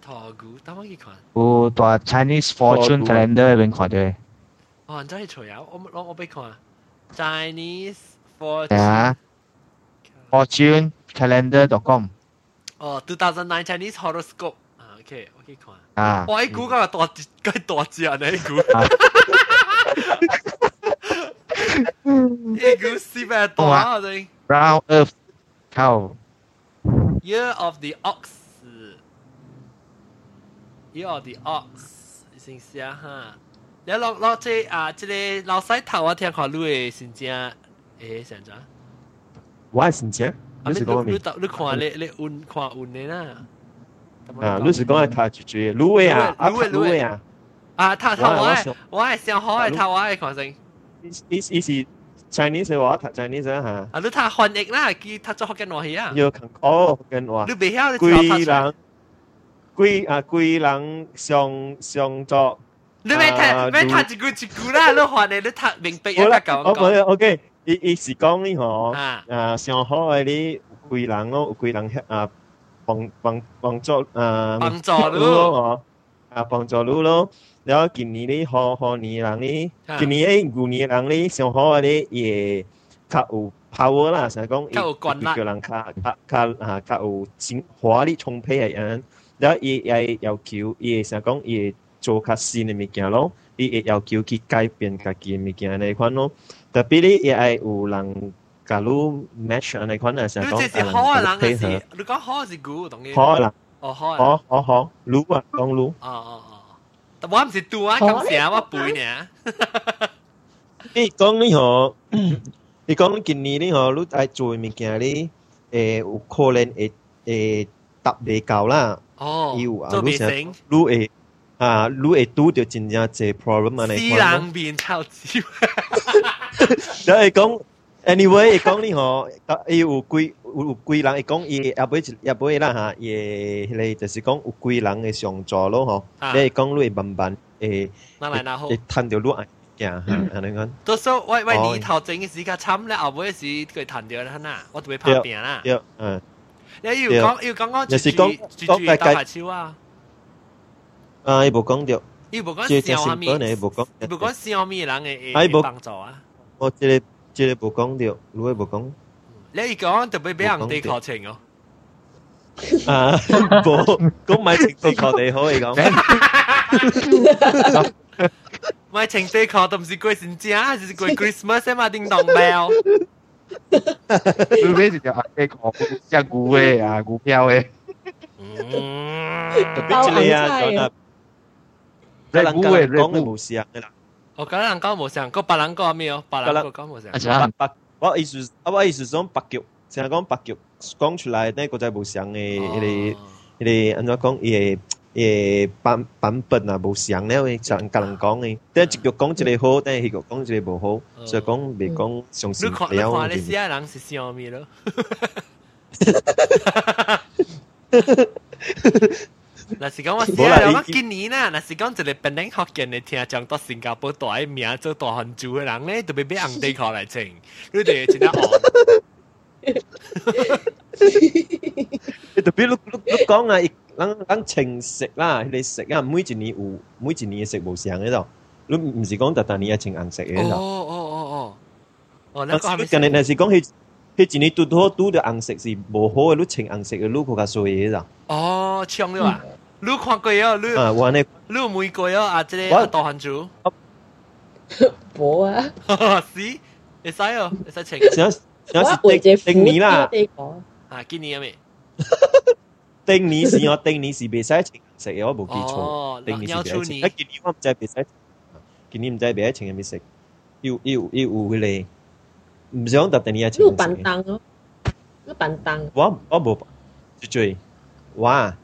陀股，等我去看。有大 Chinese fortune calendar 边看到？ 哦，真系除啊，我攞我俾看，Chinese fortune，系啊，fortune calendar.com。哦，2009 Chinese horoscope。OK，我可以看。啊！我喺估嗰个大，嗰大只啊！你喺估。呢估四百多啊！我哋。 Round Earth cow。 Year of the Ox。Year of the Ox，先写哈。 你落落即啊，即个老细头我听看你嘅先正，诶成咋？我系先正。你你你你看你你运看运嘅啦。啊，你是讲系睇住住，卤味啊，啊卤味啊，啊，头头我系我系上海嘅头我系看先。 伊伊是 Chinese 嘅话，读 Chinese 啊吓。啊，你读翻译啦，佢读咗福建话去啊。要看哦，福建话。你未晓你贵人，贵啊贵人上上作。 你咪睇咪睇一句一句啦，你翻嚟你读明白一个讲。我冇 OK，伊伊是讲呢嗬，啊上好嘅啲贵人咯，有贵人啊帮帮帮助啊帮助你咯，啊帮助你咯。然后今年咧好好年人咧，今年咧旧年人咧上好嘅咧也较有 power 啦，成讲较有权力，叫人较较较啊较有精华力充沛嘅人。然后伊也要求伊成讲伊 做较新嘅物件咯，伊会要求去改变家己嘅物件呢款咯。特别咧也系有人假如 match 呢款啊，成讲你这是好嘅人嘅事，你讲好是古同嘅。好啦，哦好，好好好，卢啊，讲卢。哦哦哦。我唔是拄啊，咁成我背呢。你讲你嗬，你讲今年你嗬，你爱做物件你诶有可能会诶达未够啦。哦，有啊，做未成，你会 啊，你会拄到真正济 problem 啊，你讲。私人变臭椒。就系讲，anyway，讲你嗬，伊有几有有几人会讲伊也袂也袂啦吓，伊迄个就是讲有几人会上座咯吼，你会讲你会慢慢诶，会趁到你爱行，安尼讲。多数喂喂，年头整嘅时间惨咧，后尾时佢趁到啦嗱，我就会拍病啦。对，嗯。你要讲要讲讲住住住住大排超啊！ 啊，伊无讲着。伊无讲小咪，伊无讲，伊无讲小咪人嘅会帮助啊。我即个即个无讲着，如果无讲。你讲特别俾人哋确情哦。啊，冇，咁咪情地确地好嚟讲。咪情地确都唔是过圣节啊，是过 Christmas 嘛，叮当 bell。佢咩就系嘅讲，即系股嘅啊，股票嘅。嗯，特别之类啊，讲啊， 你人讲嘅讲嘅冇事啊，啦。我讲人讲冇事，个白人讲咩哦？白人个讲冇事。白白，我意思，我意思讲白脚，成日讲白脚讲出来呢个就系冇相嘅，佢哋佢哋安怎讲，伊个诶版版本啊无相咧，会像甲人讲嘅，但系一脚讲一个好，但系迄脚讲一个无好，所以讲未讲上线了。你看你死人是小咪咯。 若是講我死了，我今年啦，若是講一個本領福建嘅聽將到新加坡大嘅名做大汉族嘅人咧，特別俾紅地殼來稱，你哋真係戇。<laughs> 特別你你你讲啊，人人情食啦，你食啊，每一年有每一年嘅食無相喺度，你唔是講特特年係情紅食喺度。哦哦哦哦。哦，那個近年若是講佢。迄一年拄好拄着红色是無好嘅，你穿红色嘅，你更加衰嘅啦。哦，抢咗啊！你看过啊？你啊，我呢？你有冇过啊？啊，即个大汉族。冇啊。是，会使哦，会使穿。想想是定定年啦。啊，今年未？定年是我定年是袂使穿红色嘅，我冇记错。哦，定年是袂使穿。啊，今年我唔知袂使，今年唔知袂使穿嘅咩色，要要要有嗰个。唔想特定呢一程。碌笨凳咯，碌笨凳。我我冇绝对，我啊，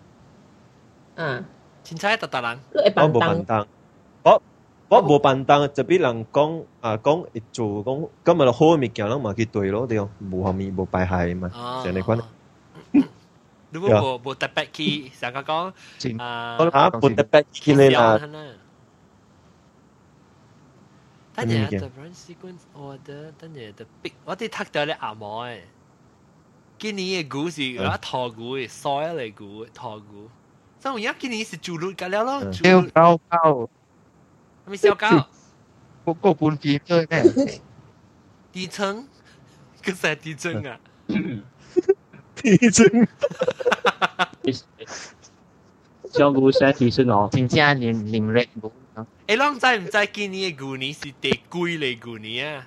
嗯，凊彩特特人。我冇笨凳，我我冇笨凳，就俾人讲啊讲一做讲今日好嘅物件，人嘛去对咯，对，冇后面冇败害嘛，成你讲。如果冇冇特别去，成个讲啊，冇特别去你啦。等阵 the run sequence order，等阵 the big，我哋睇到咧阿毛诶，今年嘅股是嗰套股嘅，soil 嚟股，套股。 所以而家今年是主路㗎了咯，小高高，系咪小高？嗰个半片啫咩？底层，个系底层啊！底层，小股先底层哦，真正连连 red 股。诶，啷知唔知今年嘅旧年是第几嚟旧年啊？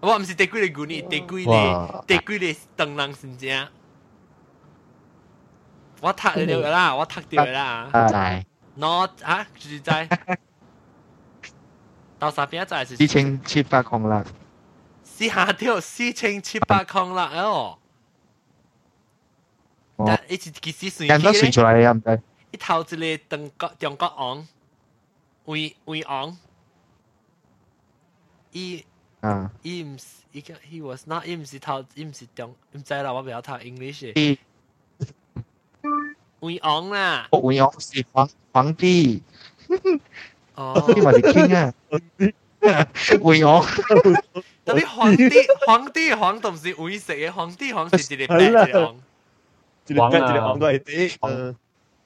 我唔是第几嚟旧年，第几嚟第几嚟当人先正。 我读咗啦，我读咗啦。知。我啊，住在到啥边仔是？四千七百空啦。四下条四千七百空啦哦。但一直其实算。人都算出来啊，唔知。一头一个中国中国昂。为为昂， 伊啊，伊毋是伊个 he was not 伊毋是头伊毋是中，毋知啦，我袂晓读 English 嘅。 魏昂啦，魏昂是皇皇帝，哦，你话你倾啊，魏昂，特别皇帝皇帝皇都毋是会食嘅，皇帝皇是一个白一个昂，一个白一个昂都系啲，嗯，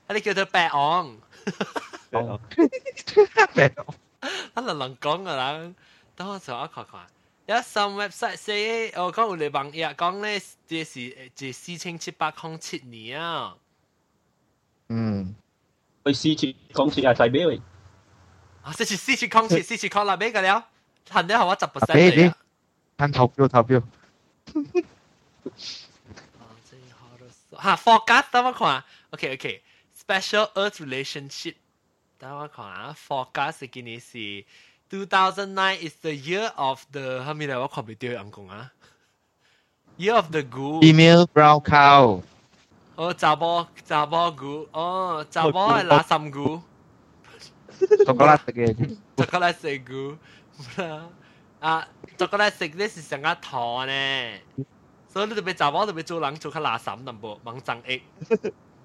啊你叫做白昂，白昂，啊人人讲噶啦，等我上一看看。有 some website say 我讲有嚟网页讲咧，这是这四千七百空七年啊。 嗯，去四次讲次系细俾喂。啊，这是四次空七，四次空啦，俾个了，恨得我十 percent 俾你嚟啊。看投票投票，吓 forecast 等我看，OK OK，special Earth relationship，等我看啊，forecast 今年是 two thousand nine is the year of the 后面嚟我看唔到人讲啊，year of the goose。 female brown cow， 哦，查某查某牛，哦，查某系垃圾牛，巧克力嘅，巧克力食牛，啊，巧克力食呢是成个糖呢，所以你特别查某特别做人做较垃圾淡薄，猛增益，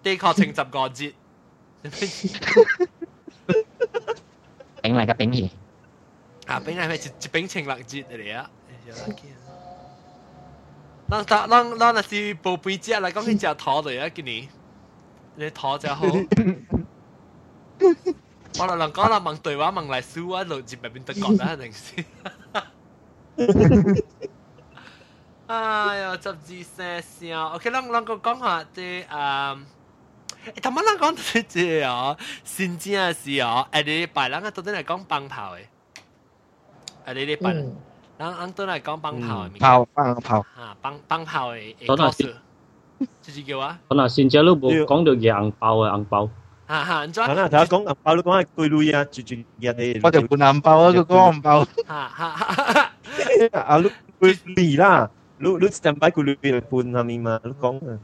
地确清十个节，顶嚟嘅顶儿，啊，饼系咪一一饼清六节嚟啊？ 咱咱咱咱若是无肥只嚟讲，去食糖嚟啊，今年你糖就好。我哋能讲啦，问对话问嚟书啊，路接入边得讲啦，定先。哎呀，十字声声，OK，咱咱个讲下啲诶，诶，头先咱讲啲啲哦，先正是哦，诶，你拜咱啊，到底系讲棒炮嘅，诶，你哋拜， 咱咱都系讲棒炮嘅，炮棒炮，吓，棒棒炮嘅嘅故事，就是叫啊，可能先至都冇讲到硬爆啊硬爆。吓吓，唔知。可能头先讲银包，你讲系攰累啊，绝绝日你。我就半银包啊，佢讲银包。吓吓吓。啊，你攰累啦，你你上摆攰累嚟半下面嘛，你讲啊。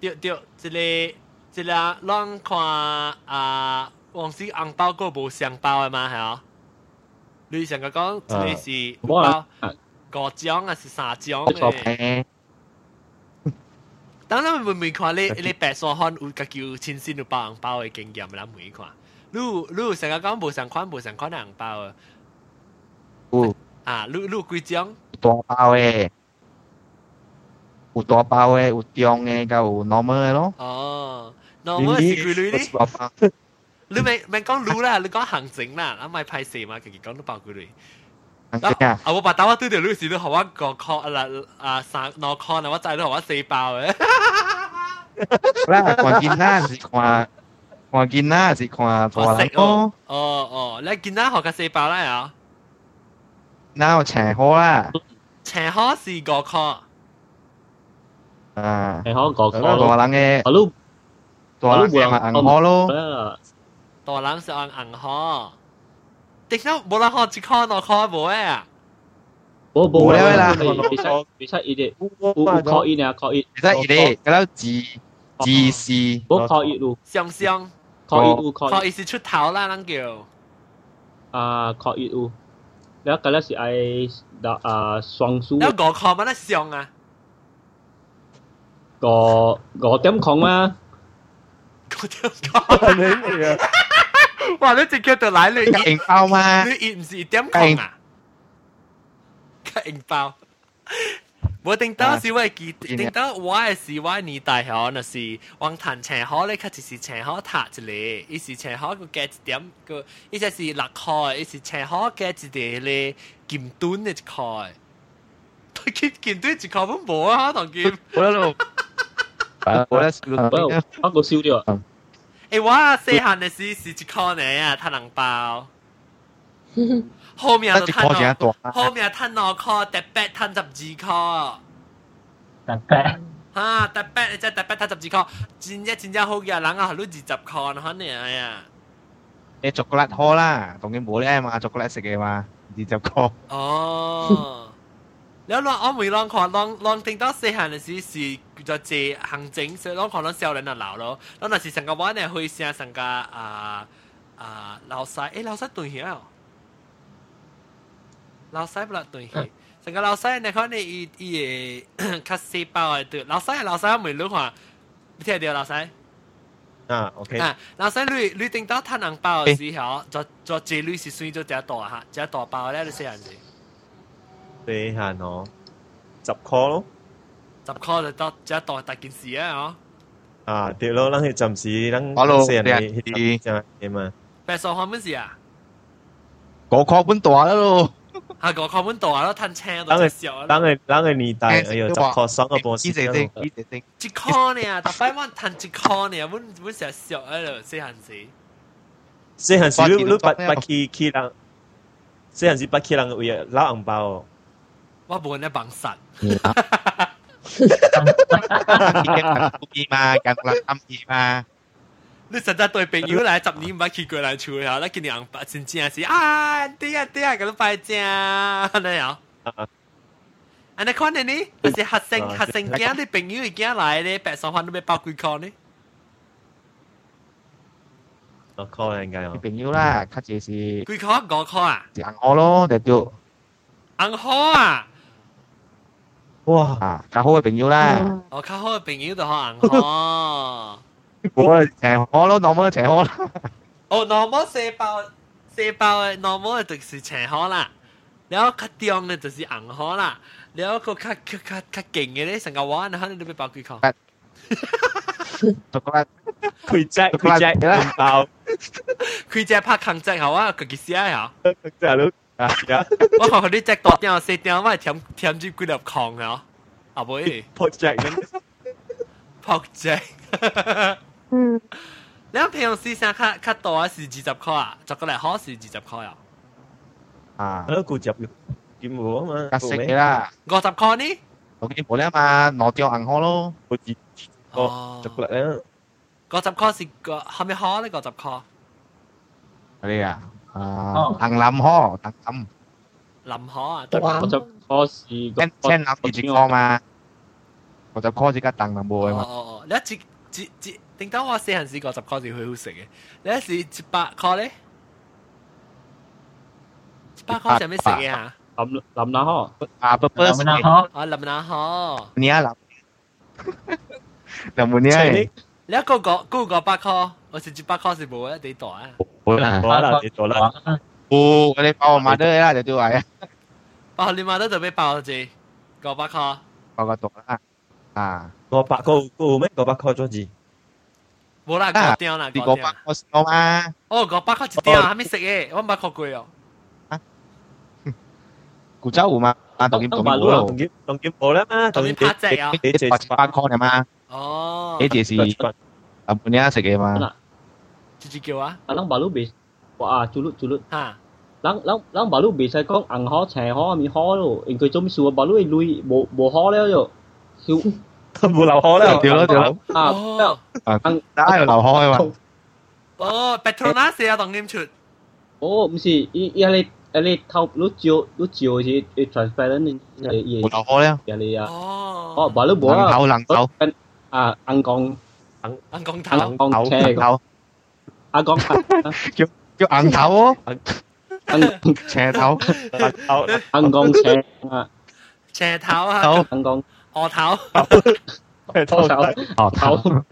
对对，即个即个咱看啊，黄色红包个无双包嘅嘛，系啊。 你上个讲即个是包五张啊，是三张嘅。当然会唔会看你你白沙汉有家己有亲身有包红包嘅经验啦，每看。你你有成个讲无相款无相款嘅红包啊？有。啊，你你有几张？大包嘅，有大包嘅，有中嘅，甲有 normal 嘅咯。哦，normal 是几类咧？ 你咪咪讲路啦，你讲行程啦，咁咪派四嘛，其实讲都包几类。行程啊！啊，我把打我对条路时都学我个 call 啦，啊三两 call 啦，我再都学我四包嘅。啦，看囡仔是看，看囡仔是看大人咯。哦哦，你囡仔学嘅四包啦呀？哪有青好啦？青好是个 call。啊，青好个 call。大人嘅，我都大人嘅咪银河咯。 大人是按银河。点解冇人学一 call 两 call 冇嘅啊？冇冇啦，比赛比赛一啲，有有 call in 啊 call in，比赛一啲，嗰度自自是，冇 call in 有，双双 call in 有 call in 是出头啦，咱叫。啊 call in 有，แล้วก็แล้ว是爱啊双数。แล้ว个 call 乜得上啊？个个点讲啊？个点讲啊？ 哇！你直叫到来你银包嘛？你唔是点讲啊？个银包。我定当时我记，定当我嘅时我年代嗬，那是往弹青河咧，佢就是青河塔一个，伊是青河个加一点个，伊就是六块，伊是青河加一个咧金墩嘅一块。金金墩一块本冇啊，同金。我喺度，我喺度，我个烧掉。 诶，我细汉嘅时是一块呢啊，摊银包。后面就摊到，后面摊两块，特别摊十二块。特别。吓，特别你真特别摊十二块，真正真正好嘅人啊，系攞二十块可能啊。诶，巧克力好啦，当然冇咧嘛，巧克力食嘅嘛，二十块。哦。 แล้วลองเอามือลองขอลองลอง听到细汉嘅时是叫做借行政，所以ลองขอลอง少年就闹咯。แล้ว那是成个话呢去成成个啊啊老细，诶老细对起啊。 老细不落对去。成个老细你看你伊伊个较细包嘅对，老细老细我未录看，你听到老细？啊，OK。啊，老细你你顶到摊红包嘅时候，做做这类是算咗只大吓，只大包咧你细阵时。 细汉哦，十块咯。十块就到只大大件事啊！哦。啊，对咯，咱去暂时咱细人去去只嘢嘛。白数看乜事啊？五块本大咯。啊，五块本大咯，摊青都只少。咱嘅咱嘅年代，哎呦，十块爽个波士。一只一只只。一块呢？大摆我摊一块呢，阮阮成日笑喺度，细汉时。细汉时，你你捌捌去去人，细汉时捌去人为攞红包。 我冇人帮实。意嘛，人嚟暗意嘛。你实在对朋友来十年唔捌去过来厝吓，你今年红包真正是啊，啲啊啲啊，咁都拜正，你有？啊，你看你呢？还是学生学生囝，你朋友已经来咧，白手环都要包几箍呢？五箍应该哦。朋友啦，较济是几箍？五箍啊？是红号咯，就叫红号啊！ 哇！啊，较好嘅朋友啦。哦，较好嘅朋友就学红号。我长河咯，normal 长河啦。哦，normal 四包四包嘅 normal 就是长河啦，然后较重嘅就是红河啦，然后个较较较较劲嘅咧，成个碗可能都俾包几箍。独个佢只佢只红包，佢只拍抗只好啊，佢几时啊？佢只咯。 啊！我看佢啲只大点细点，我系添添住几粒矿啊！啊唔会。扑只扑只。嗯。你平时上较较大是二十块啊，十个嚟好是二十块啊。啊。嗰个入剑湖啊嘛。格式嘅啦。五十块呢？我剑湖咧嘛，攞掉银行咯。好似哦，十个嚟啊。五十块是个系咪好呢？五十块。 嗰啲啊。啊，藤林河，藤林。林河啊，我就嗰时先先谂住住个嘛，我就 call 自家藤林喎嘛。哦哦，你一一一一，点解我细阵时个十块是好好食嘅？你一时一百块咧？一百块系咩食嘅吓？林林那河啊，不不林那河啊，林那河。你啊林，林冇你啊？你一个个嗰个百块， 我是一百块是冇一啲大啊。冇啦，冇啦，你做啦。哦，我哋包我买得啦，就对啊。包你买得就俾包字，个百块。包个度啦。啊，个百个个咩？个百块咗字。冇啦，个雕啦，个百个少嘛。哦，个百块一雕，还没食嘅，我百块贵哦。古州湖嘛，啊，当剑当剑湖咯，当剑当剑湖啦嘛，当剑拍只啊，你只八百块嘅嘛。哦，呢啲是啊，半日食嘅嘛。 直接叫啊？啊，咱 baru bis，wah culut culut。Ha. Lang lang lang baru bisa kong ang ho chè ho mi ho lo, in佢做咩事啊？baru lui 冇冇ho 了就，少冇流河啦，掉咯掉咯。啊，啊，打又流河嘅嘛。哦，Petronas 啊，当剑出。哦，唔是，伊伊系你你透你照你照是 transparent 嘅嘢。冇流河咧。系你啊。哦。哦，baru 冇啊。冷口冷口。啊，硬钢。硬硬钢头。硬钢车。 头。阿讲叫叫硬头哦，硬斜头，头硬钢斜啊，斜头啊，硬钢鹅头，头头哦头，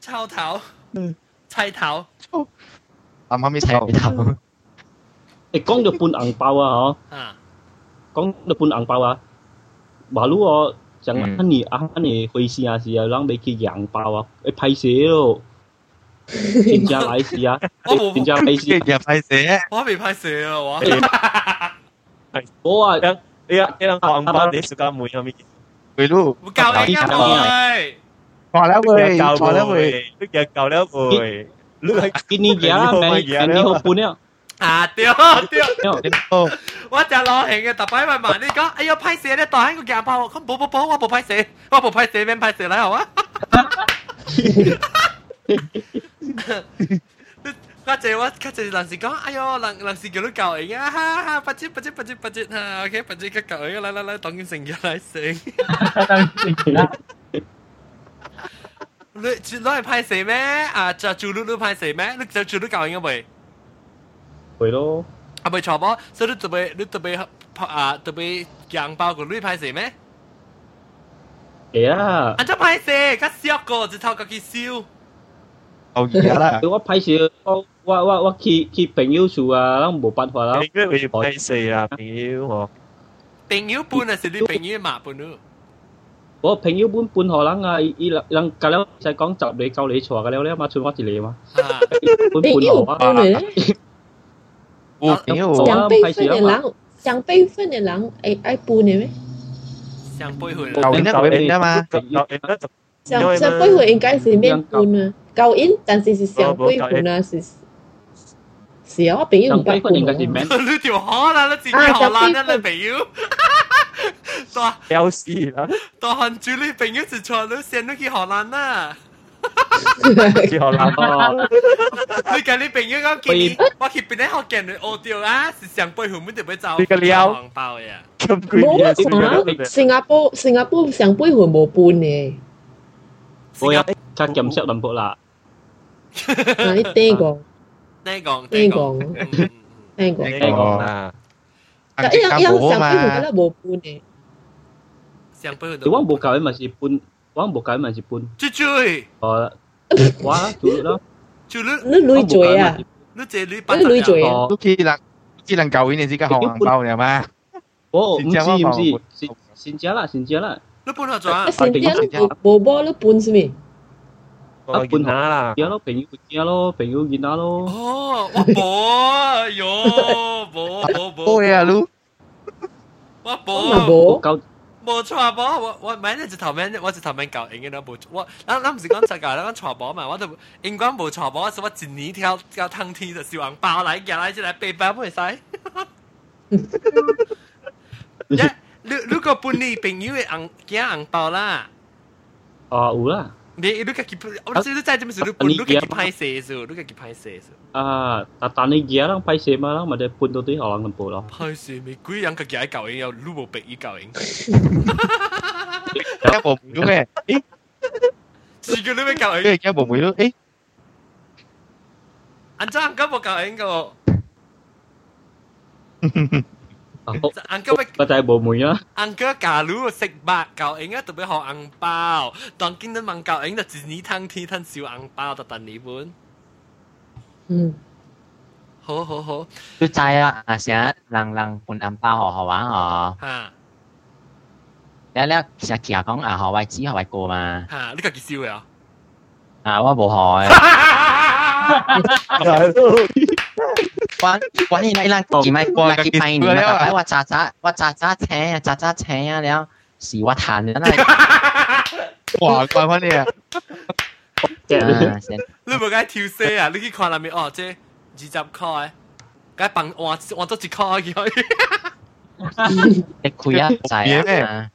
抽头，砌头，啱啱啲斜头。诶讲到半银包啊嗬，讲到半银包啊，马路我讲安尼安尼回事啊是啊，让你去赢包啊，诶拍摄咯。 人家来时啊，人家来时，人家拍摄，我未拍摄啊，我。我啊，你啊，你两个包你食紧梅有咩？梅露，唔够你啊喂！错啦喂，错啦喂，你又够啦喂，你系见你嘢啦，咪人哋好半啊！啊屌屌！我就攞型嘅，特摆咪问你讲，哎呀拍摄咧，当喺个镜包，咁冇冇冇，我冇拍摄，我冇拍摄，边拍摄嚟好啊？ ก็เาใจว่าก็เาใจหลังสิก็อ้ยหลังหลังสิก็รู้เก่าเองอ่ฮ่าฮ่าปัจจิปัจจิปัจจิปัจจิฮ่โอเคปัจจิก็เก่าเองแล้วแล้วต้องกินสิ่งอะไรสิ่งรู้รู้ไพ่าสียไหมอ่าจะจูรู้รู้ไพ่เสียไหมรู้จะจูรู้เก่าเองก็ไปไปโลเอาไปชอบบ่ซึ่งรู้จะไปรู้จะไปอ่าจะไปยังเปล่ากับรู้ไพ่เสียไหมเอ้ยอันจะไพ่เสียก็เสียก็จะเท่ากับกี่ซิว 后而啦。我歹势，我我我我去去朋友厝啊，咱冇办法啦。应该会歹势啊，朋友嗬。朋友搬啊，是你朋友嘛搬咯。我朋友搬搬荷兰啊，伊人隔了就讲十里九里错嘅了了嘛，剩我一里嘛。搬搬荷兰啊。有朋友上辈分嘅人，上辈分嘅人会爱搬嘅咩？上辈份。旧年旧年啊嘛。上上辈份应该是免搬啊， 旧年但是是上辈份啊是。是啊，我朋友唔敢搬。应该是免。你条河啦，你自己荷兰人你朋友。大有事啦！大汉主你朋友就错你先你去荷兰啦。去荷兰哦！你讲你朋友讲见你，我去边啲学见你学掉啊？是上辈后面特别走。你个料红包呀！咁贵啊！新加坡新加坡上辈后冇搬嘅。我有 chắc chấm sẹo đầm bộ lạ nói <laughs> tê ờ. gòn tê gòn tê gòn tê gòn ừ. tê gòn à. Cái cái cái cái cái là bộ bún này sang bún đúng không? bộ cậu ấy mà chỉ bún quán bộ cậu ấy mà chỉ bún chui chui ờ. <laughs> Quá chui đó. Chui lú lú lú chui à? lú chui lú bắt lú chui à? Ờ. Lú khi là khi là cậu ấy này chỉ cái hàng bao này mà ồ không gì không gì xin xin chết là xin chết là lú bún hả chuẩn xin chết lú bố bố lú bún gì 啊，搬下啦。加咯，朋友加咯，朋友见下咯。哦，我冇，哟，冇冇冇。冇呀，你。我冇。冇。够。冇错噃，我我咪呢就头面，我就头面旧应嘅啦，冇我，咱咱唔是讲实价，咱讲错噃嘛，我就应该冇错噃，所以我一年跳跳汤天就小红包嚟，夹嚟即系背包唔使。一，你你个半年朋友嘅红夹红包啦。哦，有啦。 你你家己，我知你在这边时你半，你家己拍摄数，你家己拍摄数。啊，但但你而家人拍摄嘛，人咪就半到啲学人咁报咯。拍摄咪鬼人家己喺旧影有攞部鼻旧影。一部唔到咩？诶，自己你咩旧影？跟住 ăn cái bác tại bộ mùi á ăn cái cà lú 食白教影啊，特別學銀包。當見到問教影就自你吞天吞小銀包就等你本。嗯，好好好。都知啦，啊成日人人換銀包學學玩哦。嚇！你你成日講啊學位子學位過嘛？嚇！你個幾少呀？啊，我冇學。 关关于呢呢几咪过几拜年啊！我渣渣我渣渣请啊，渣渣请啊，了是我弹嘅啦。哇，怪翻你啊！你冇解跳车啊？你去看入面哦，即二十块，解bằng 换换多一块佢。你开啊仔啊！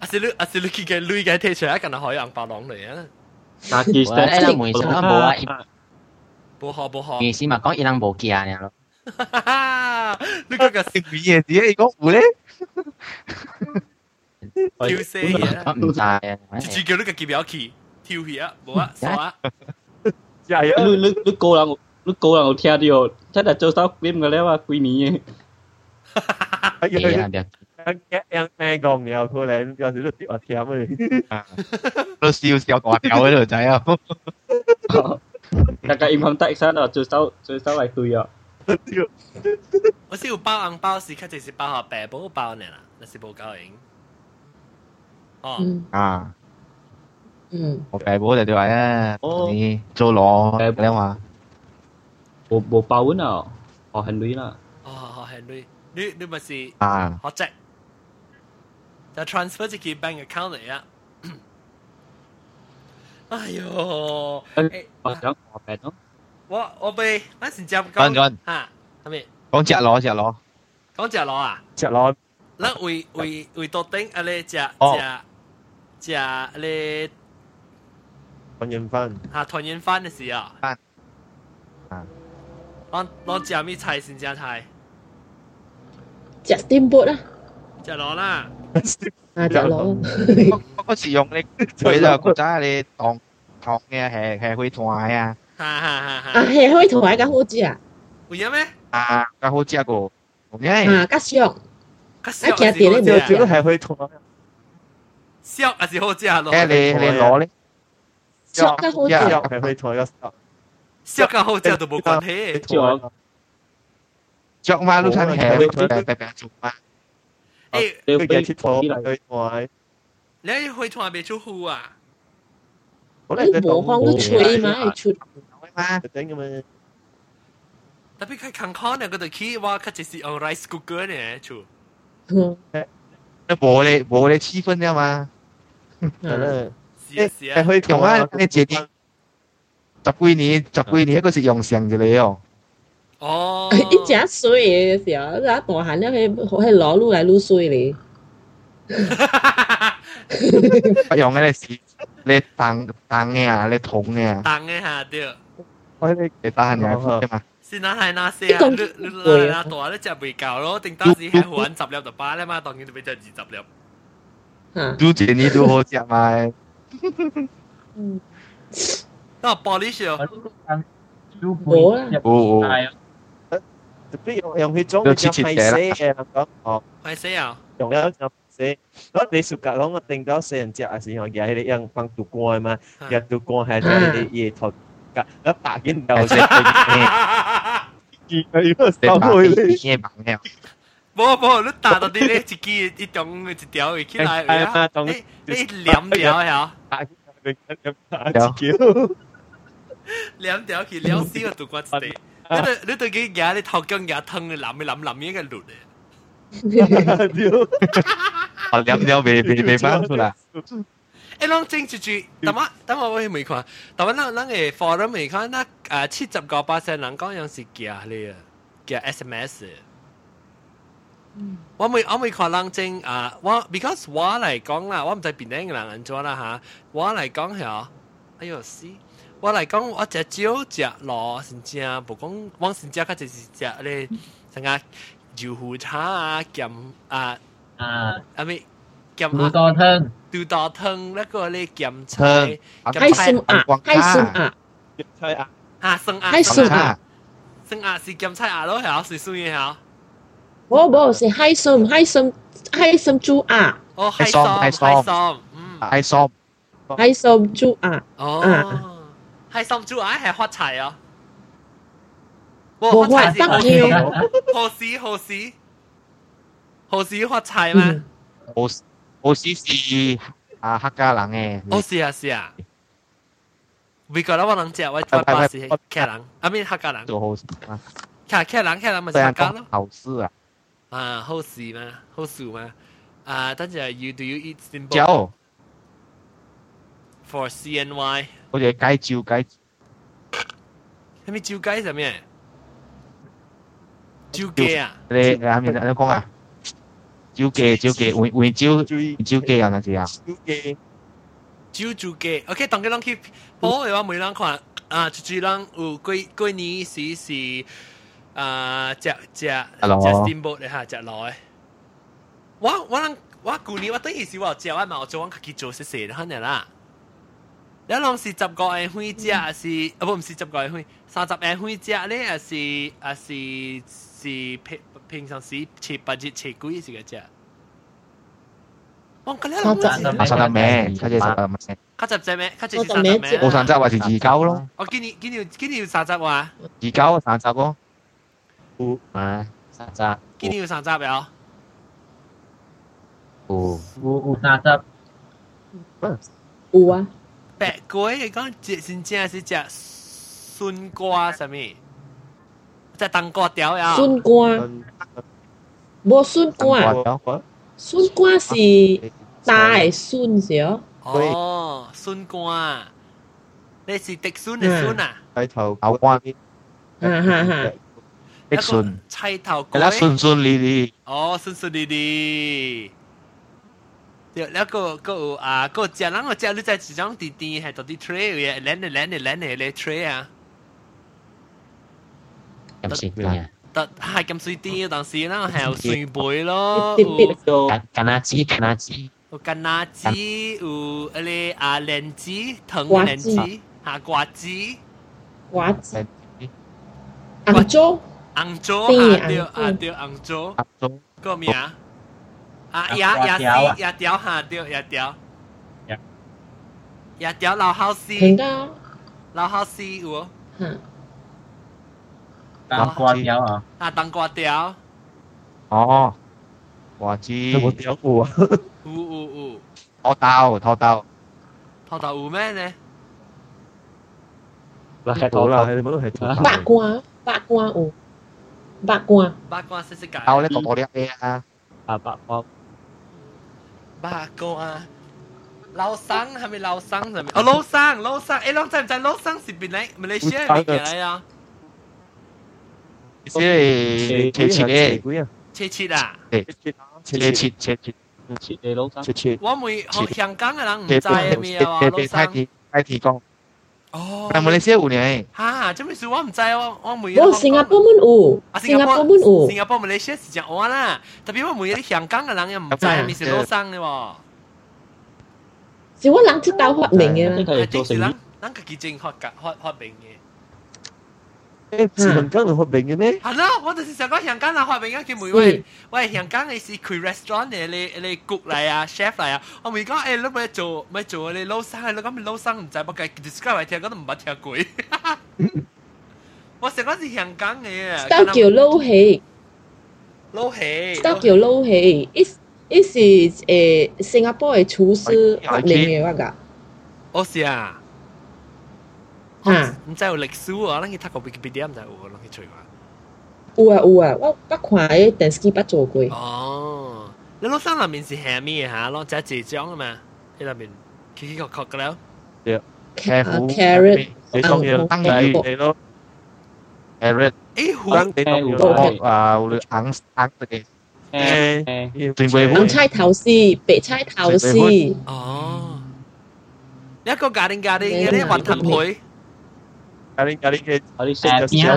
啊是你啊是你去嘅女嘅睇出来，可能可以红包囊嚟啊！但其实诶，梅生冇啊。 冇学冇学。意思嘛讲伊人无惊呀咯。你嗰个食嘢自己讲胡咧？跳车啊！唔知啊。自叫你个机表去跳去啊，冇啊，傻啊！系啊！你你你个人你个人有听到，真系做手点嘅咧话几年嘅。样咩讲有可能有时都跌我听嘅。都笑笑大条喺度仔啊！大 家 income tax 啊，最收最收系对啊。我是有包红包时，佢就是包下白宝包呢啦，那是冇交应。哦。啊。嗯。我白宝就对话啊，你做攞你话。冇冇包稳啊，学hành lý 啦。哦，学hành lý，你你咪是啊学籍，就 transfer 自己 bank account 嚟啊。 哎呦，诶，我想我病咯。我我被嗰时就讲讲吓，系咪？讲只攞只攞，讲只攞啊！只攞，咱为为为多顶啊咧只哦只只咧团圆饭吓团圆饭嘅时候，饭啊，攞攞只咩菜先只菜？只 steamboat 啊，只攞啦。 啊只攞。嗰时用你佢就觉得你当当嘅系系会团啊。系系系系。啊系可以同大家好知啊。会有咩？ 啊，较好食个，因啊，为较俗，较啊，少惊啲咧我觉得冇系去同少还是好食咯，诶你你攞咧，俗较好食，系去同一个少较好食都冇关系。就着嘛都睇系会白白白做嘛， 诶，你佢嘅铁土去同你去团未出户啊？我你无放都吹嘛，系出，嘛，顶咁样。特别佢康康呢，嗰度起话佢就是用 rice cooker 呢，出。嗯，你冇你冇你气氛啫嘛，系啦，是啊是啊，系去同同啊你姐弟十几年十几年一个是用上嘅你哦， 哦，一只水嘅时候，一大汉咧，系系攞撸来撸水咧，不用嘅你是你当当嘅啊，你桶嘅啊，当嘅下对。我哋你当人嘅嘛，先那系那些啊，你你你那大咧就未够咯，定当时系玩十粒就巴咧嘛，当然就俾只二十粒。吓，都姐你都好食嘛，嗯，那玻璃少，冇啦，哦哦，系特别 用用去装嘅就系写嘅，讲哦，系死啊！用咗就写。嗰你暑假讲我定咗四人只嘅时候，又系你用放杜光嘛，又杜光系喺你夜头㗎，一百件就食见佢个你把手去你嘅忙嘅，冇冇，你打到啲咧一支一种一条起来，系啊当你你两条呀，打自己。两条去两丝个杜瓜子地。 你对你对佢牙你头姜牙疼你谂你谂谂应该攣嘅。我饮咗未未未翻出嚟，诶，啷正住住，等我等我去未看，但系啷啷嘅 forum 未看，那诶七十个巴仙人讲样是假你啊，假 SMS。我未我未看人正啊，我 because 我嚟讲啦，我唔知边啲人安怎啦吓，我嚟讲系，哎呦死！ 我嚟讲，我食少食咯，真正无讲，我真正较就是食咧，成个油腐叉啊，咸啊啊，啊咪咸好多汤，豆豆汤，那个咧咸汤菜，閪酸鸭，閪酸鸭，系啊，啊生鸭，閪酸鸭，生鸭是咸菜鸭咯，系是酸嘅系。冇冇是閪酸閪酸閪酸猪鸭，哦，系系爽系爽爽系爽，嗯，系爽，閪酸猪鸭，哦， 系爽猪鸭系发财啊！冇发得了，何时何时何时发财咩？好好似是啊客家人嘅，哦，是啊是啊。美国人我能食，我我巴是客人，啊咪客家人，做好事啊，客客人客人咪是虽然客家咯。讲好事啊，啊，好事嘛，好事嘛。啊，等阵 you do you eat symbol 就 for CNY？好似介绍介系咪照鸡系咩？照鸡啊！你你下面你讲啊，招记招记换换招招记有阵时啊，嘅照照鸡，OK，当佢啷去播嘅话，每啷看啊，就住啷有几几年时是啊，只只只 steamboat 咧吓，只螺嘅。我我啷我旧年我等于是我只我嘛，我做我自己做食食肯定啦。 你啷是十个円灰只，是啊不唔是十个円灰，三十円灰只咧，还是还是是平平常时切八折切几是个只？我嗰啲三十啊十粒咩？佢哋十粒咩？佢十只咩？佢只我就咩是三十咩？冇三只或是二九咯，我今年今年今年要三十话，二九三十咯，有啊，三只今年要三十有。哦，有有三十，有啊， 白龟你讲只真正是只笋瓜什么？只冬瓜条呀？酸瓜，冇酸瓜，酸瓜是大嘅酸少，哦，笋瓜，你是滴笋嘅笋啊？喺头牛关哈哈哈，的顺，砌头系啦龟。顺顺利利，哦，顺顺利利。 对，那个个啊，个食人个食，你在一种甜甜，还到底 tray 个，冷的冷的冷的咧 tray 啊。咁水甜啊！得係咁水甜，但是啦，係有水杯咯，有甘拿子，甘拿子，有甘拿子，有嗰啲啊蓮子、藤蓮子、嚇瓜子、瓜子、紅棗、紅棗啊，對啊對紅棗，個咩啊？夜夜市夜条吓对夜条，夜条老好市，平噶老好市有吓，当瓜条啊，啊当瓜条，哦，我知有冇屌过啊？有有有，拖兜拖兜，头头有咩呢？嗱，系好啦，啦，你哋都系做八卦八卦有八卦八卦识识解，兜咧多啲嘢啊，啊白光， 八卦。老生系咪老生系咪？哦，老生老生，诶，老知唔知老生是边嚟？马来西亚边嘅嚟啊？即系切切嘅，鬼啊！切切啊！切切切切切，切你老生，切切，我每香港嘅人唔切知系咩啊？老切太生提太提供， 哦，但系马来西亚有呢，吓，做咩事我唔知我我每我新加坡们有啊，新加坡们有新加坡马来西亚是讲我啦，特别我每啲香港嘅人又唔知系咪是老生嘅喎。是我人知道发明嘅即啦，系做成人人自己正学㗎学学明嘅。 诶，是香港人学明嘅咩？系咯，我就是想讲香港人学明啊，叫每位喂香港你是开 restaurant 嘅，你你 cook 嚟啊 chef 嚟啊，我咪讲诶，你咪做咪做你老生，你讲咪老生唔知，我计 describe 嚟听，我都唔捌听过。我成个是香港嘅，都叫捞气，捞气，都叫捞气，一一是诶新加坡嘅厨师发明嘅话㗎，我是啊， 吓唔知有历史啊，咱去读个 Wikipedia 唔知有喎，咱去吹话。有啊有啊，我我看喺电视机捌做过，哦，你老生入面是系咩吓？攞只浙江啊嘛，喺入面曲曲角角嘅了。啊 carrot 你讲嘢当系然你咯， carrot 诶，胡当你讲嗰嘢个啊，会硬硬嘅，诶，全部会红菜头丝、白菜头丝，哦，一个家庭家庭嘅啲云吞配，咖喱咖喱嘅，啊你识有 Galing, galing kay... Galing niya.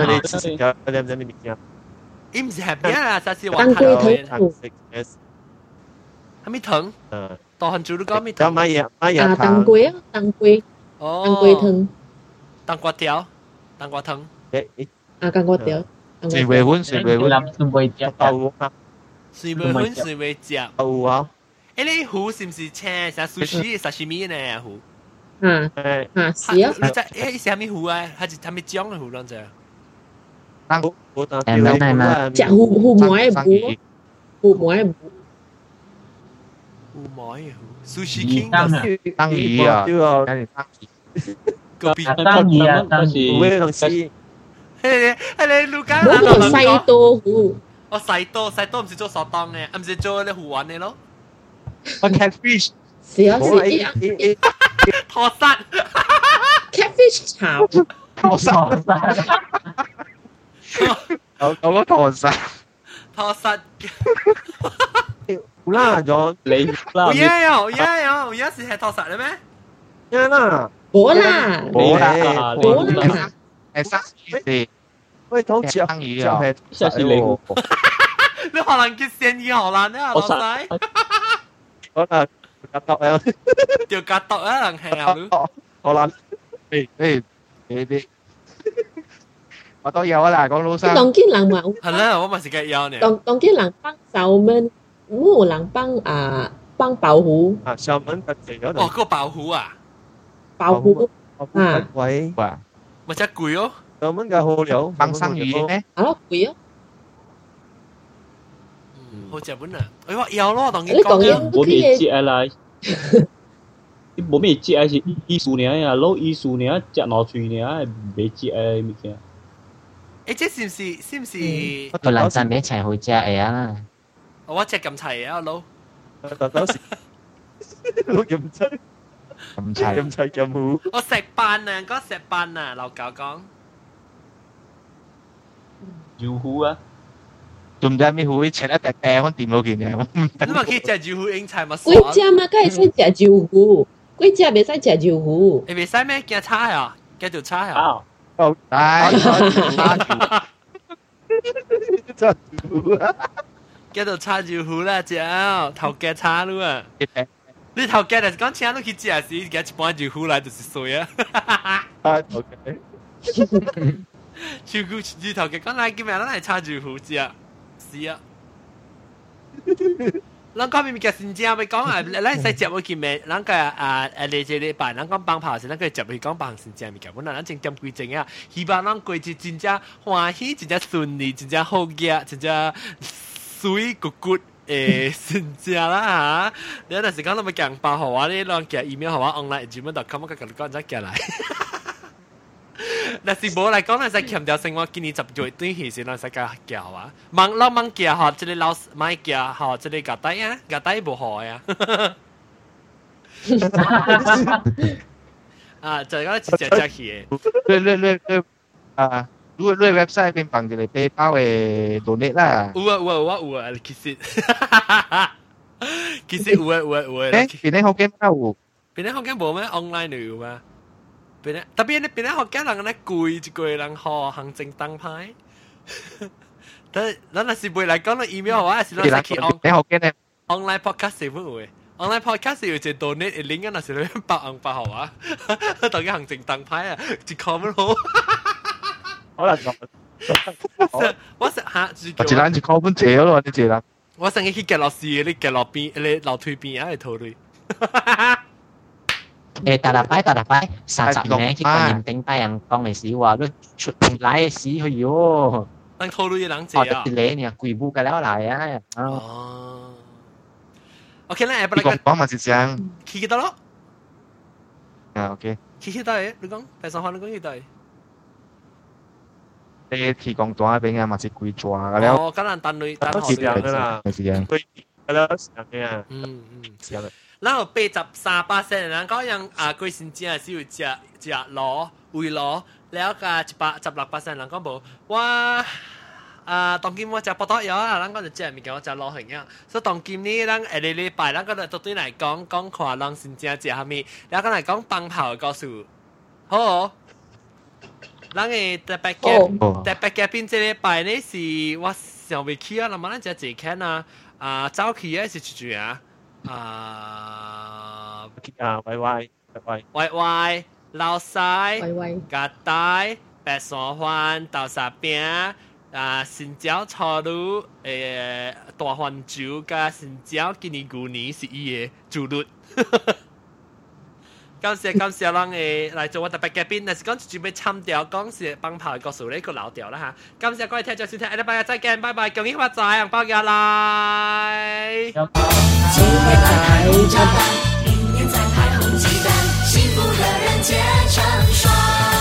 Galing niya. Imzab niya na sa si Wang Kang Hay mi thần? Tòa hình chủ có mi à, thần. Mai ya, mai ya. À tăng quế, tăng quế. Tăng quế thần. Tăng quạt tiếu. Tăng quạt thần. À tăng quạt tiếu. Sì về vốn, sì về vốn. Làm xin về chả. Tàu hả? Sì về vốn, sì về chả. Tàu hả? Ê, lấy hủ xì xì chè, xà sushi, sashimi nè hủ. 会只豆啊水尾粉水尾夹。豆啊，诶，你糊是唔是青？成 sushi sashimi 呢糊？啊诶，啊是啊，你即系系咩糊啊？系系咪酱嘅糊啷只？我我当诶咩咩咩只糊糊梅嘅生鱼糊，糊梅嘅糊，糊梅嘅糊，sushi 鱼 king 生啊，生鱼啊，对啊，梗系生鱼，个边？生意啊，生意。唔会同事，系你系你လူ家冇同细多糊，我细多细多唔是做索当嘅，唔是做你糊玩嘅咯。我 catfish 是啊好啊，是啊诶诶拖沙， ，catfish 炒，torn 晒，有有个 torn 晒，拖沙。好啦，咗你啦有，嘢有，有嘢有，有时系拖沙嘅咩？呀啦，冇啦，冇啦，冇你啦，系生鱼是喂，好似生鱼啊，系下次你糊，你可能叫生意荷兰啊，老我实细，可能 夹到啊，条格度啊，人系啊，可能诶诶你啲，我都有啊啦，讲老生，当见人嘛，系啦，我咪是嘅有呢。当当见人帮手们，冇人帮啊帮保护啊，小门特地嗰哦，度嗰个爆虎啊，保护，啊，喂，哇，咪真系攰咯。小门嘅好料，放生鱼咩？啊咯贵啊，好日本啊，哎呀有咯，当然你当讲然嘅。冇咩节啊啦， 你冇咩节啊是艺术呢呀，攞艺术呢，只攞嘴呢，未节啊物件。诶，即是唔是是唔是？佢两阵俾一齐去只嚟啊！我只咁齐啊，佬。特登时碌咁齐，咁齐，咁齐咁好，我石斑啊，嗰石斑啊， 老教讲。油糊啊，仲唔知咩会请一只掟我掂到件嘢，你咪去食住英菜咪贵只嘛，梗系使食椒糊，贵只未使食椒糊，你未使咩？惊叉啊，惊条叉啊。啊，唉，真系啊！惊条叉住糊啦，只头夹叉咯啊！你头夹嚟讲请都去食时，夹一半住糊嚟就是水啊！啊，OK， 照顾住头嘅讲嚟叫咩？咱嚟叉住胡子啊， 是啊。咱讲明明嘅新正要讲啊，咱使接我见面，咱个啊啊嚟这礼拜，咱讲帮跑时，咱个接去讲帮新正物件，本来咱正点规正啊，希望咱过节真正欢喜，真正顺利，真正好嘅，真正水骨骨。诶新正啦吓，你有阵时讲到咪强爆号啊？你攞嘅 email 号啊，online@gmail.com 我佢讲咗寄嚟。 但是冇嚟讲，咱使强调性，我今年十月短期先，咱使加叫啊。忙老忙叫嗬，即系老买叫嗬，即系夹低啊，夹低冇好呀。啊，就系讲直接接去。你你你你啊！如果你 website 边放住你背包嘅 donate 啦。有啊有啊有啊有啊，其实其实有啊有啊有啊。诶，边啲学经有？边啲学经冇咩？online 就有嘛？ 边啲特别你边啲学经人咧贵一个人学行政灯牌。但咱若是未来讲到 email 话，是咱是去 on 你学经咧 online podcast 是唔会。online podcast 有一个 donate 嘅 link 啊，若是你百红百号啊，当嘅行政灯牌啊，一 comment 好。可能就我食下自我一人一箍本借咯，你借啦。我成日去夹落市，你夹落边，你楼梯边啊，系套类。 诶，大大摆大大摆，三十名去个年顶拜人讲嘅事话，都出来嘅事去哟。等套类人借啊！哦，你呢？鬼步嘅了嚟啊！哦。OK 啦，诶，你讲讲嘛是讲。去几多咯？啊，OK。去几多诶？你讲，第三项你讲几多？你提供单边啊，嘛是贵抓噶了。哦，咁人单类单学嘅啦，系嘅。对，系啦，系嘅。嗯嗯，系嘅。 咱有八十三巴仙的人，講人啊，佢先正係要食食螺、回螺，了加一百十六巴仙人講無，我啊，當今我食葡萄柚啊，咱講就食物件我食螺形樣。所以當今呢，咱下個禮拜，咱講就對來講講看，人先正食啥物，了講來講放炮嘅故事，好。咱嘅特別嘅特別嘅邊即禮拜呢是我上未起啊，那麼咱食一間啊，啊早起啊是一轉啊。啊啊喂喂喂喂喂老細喂喂夾帶白沙欢豆沙饼啊新椒炒卤，诶大黄酒加新椒今年舊年是伊诶主律。感谢感谢，咱诶来做我特别嘉宾，那是讲准备唱掉。感是帮派告诉你一个老调了哈。感谢各位听众收听，拜拜再见，拜拜，恭喜发财，包家来。明再拍红，幸福和人间成双。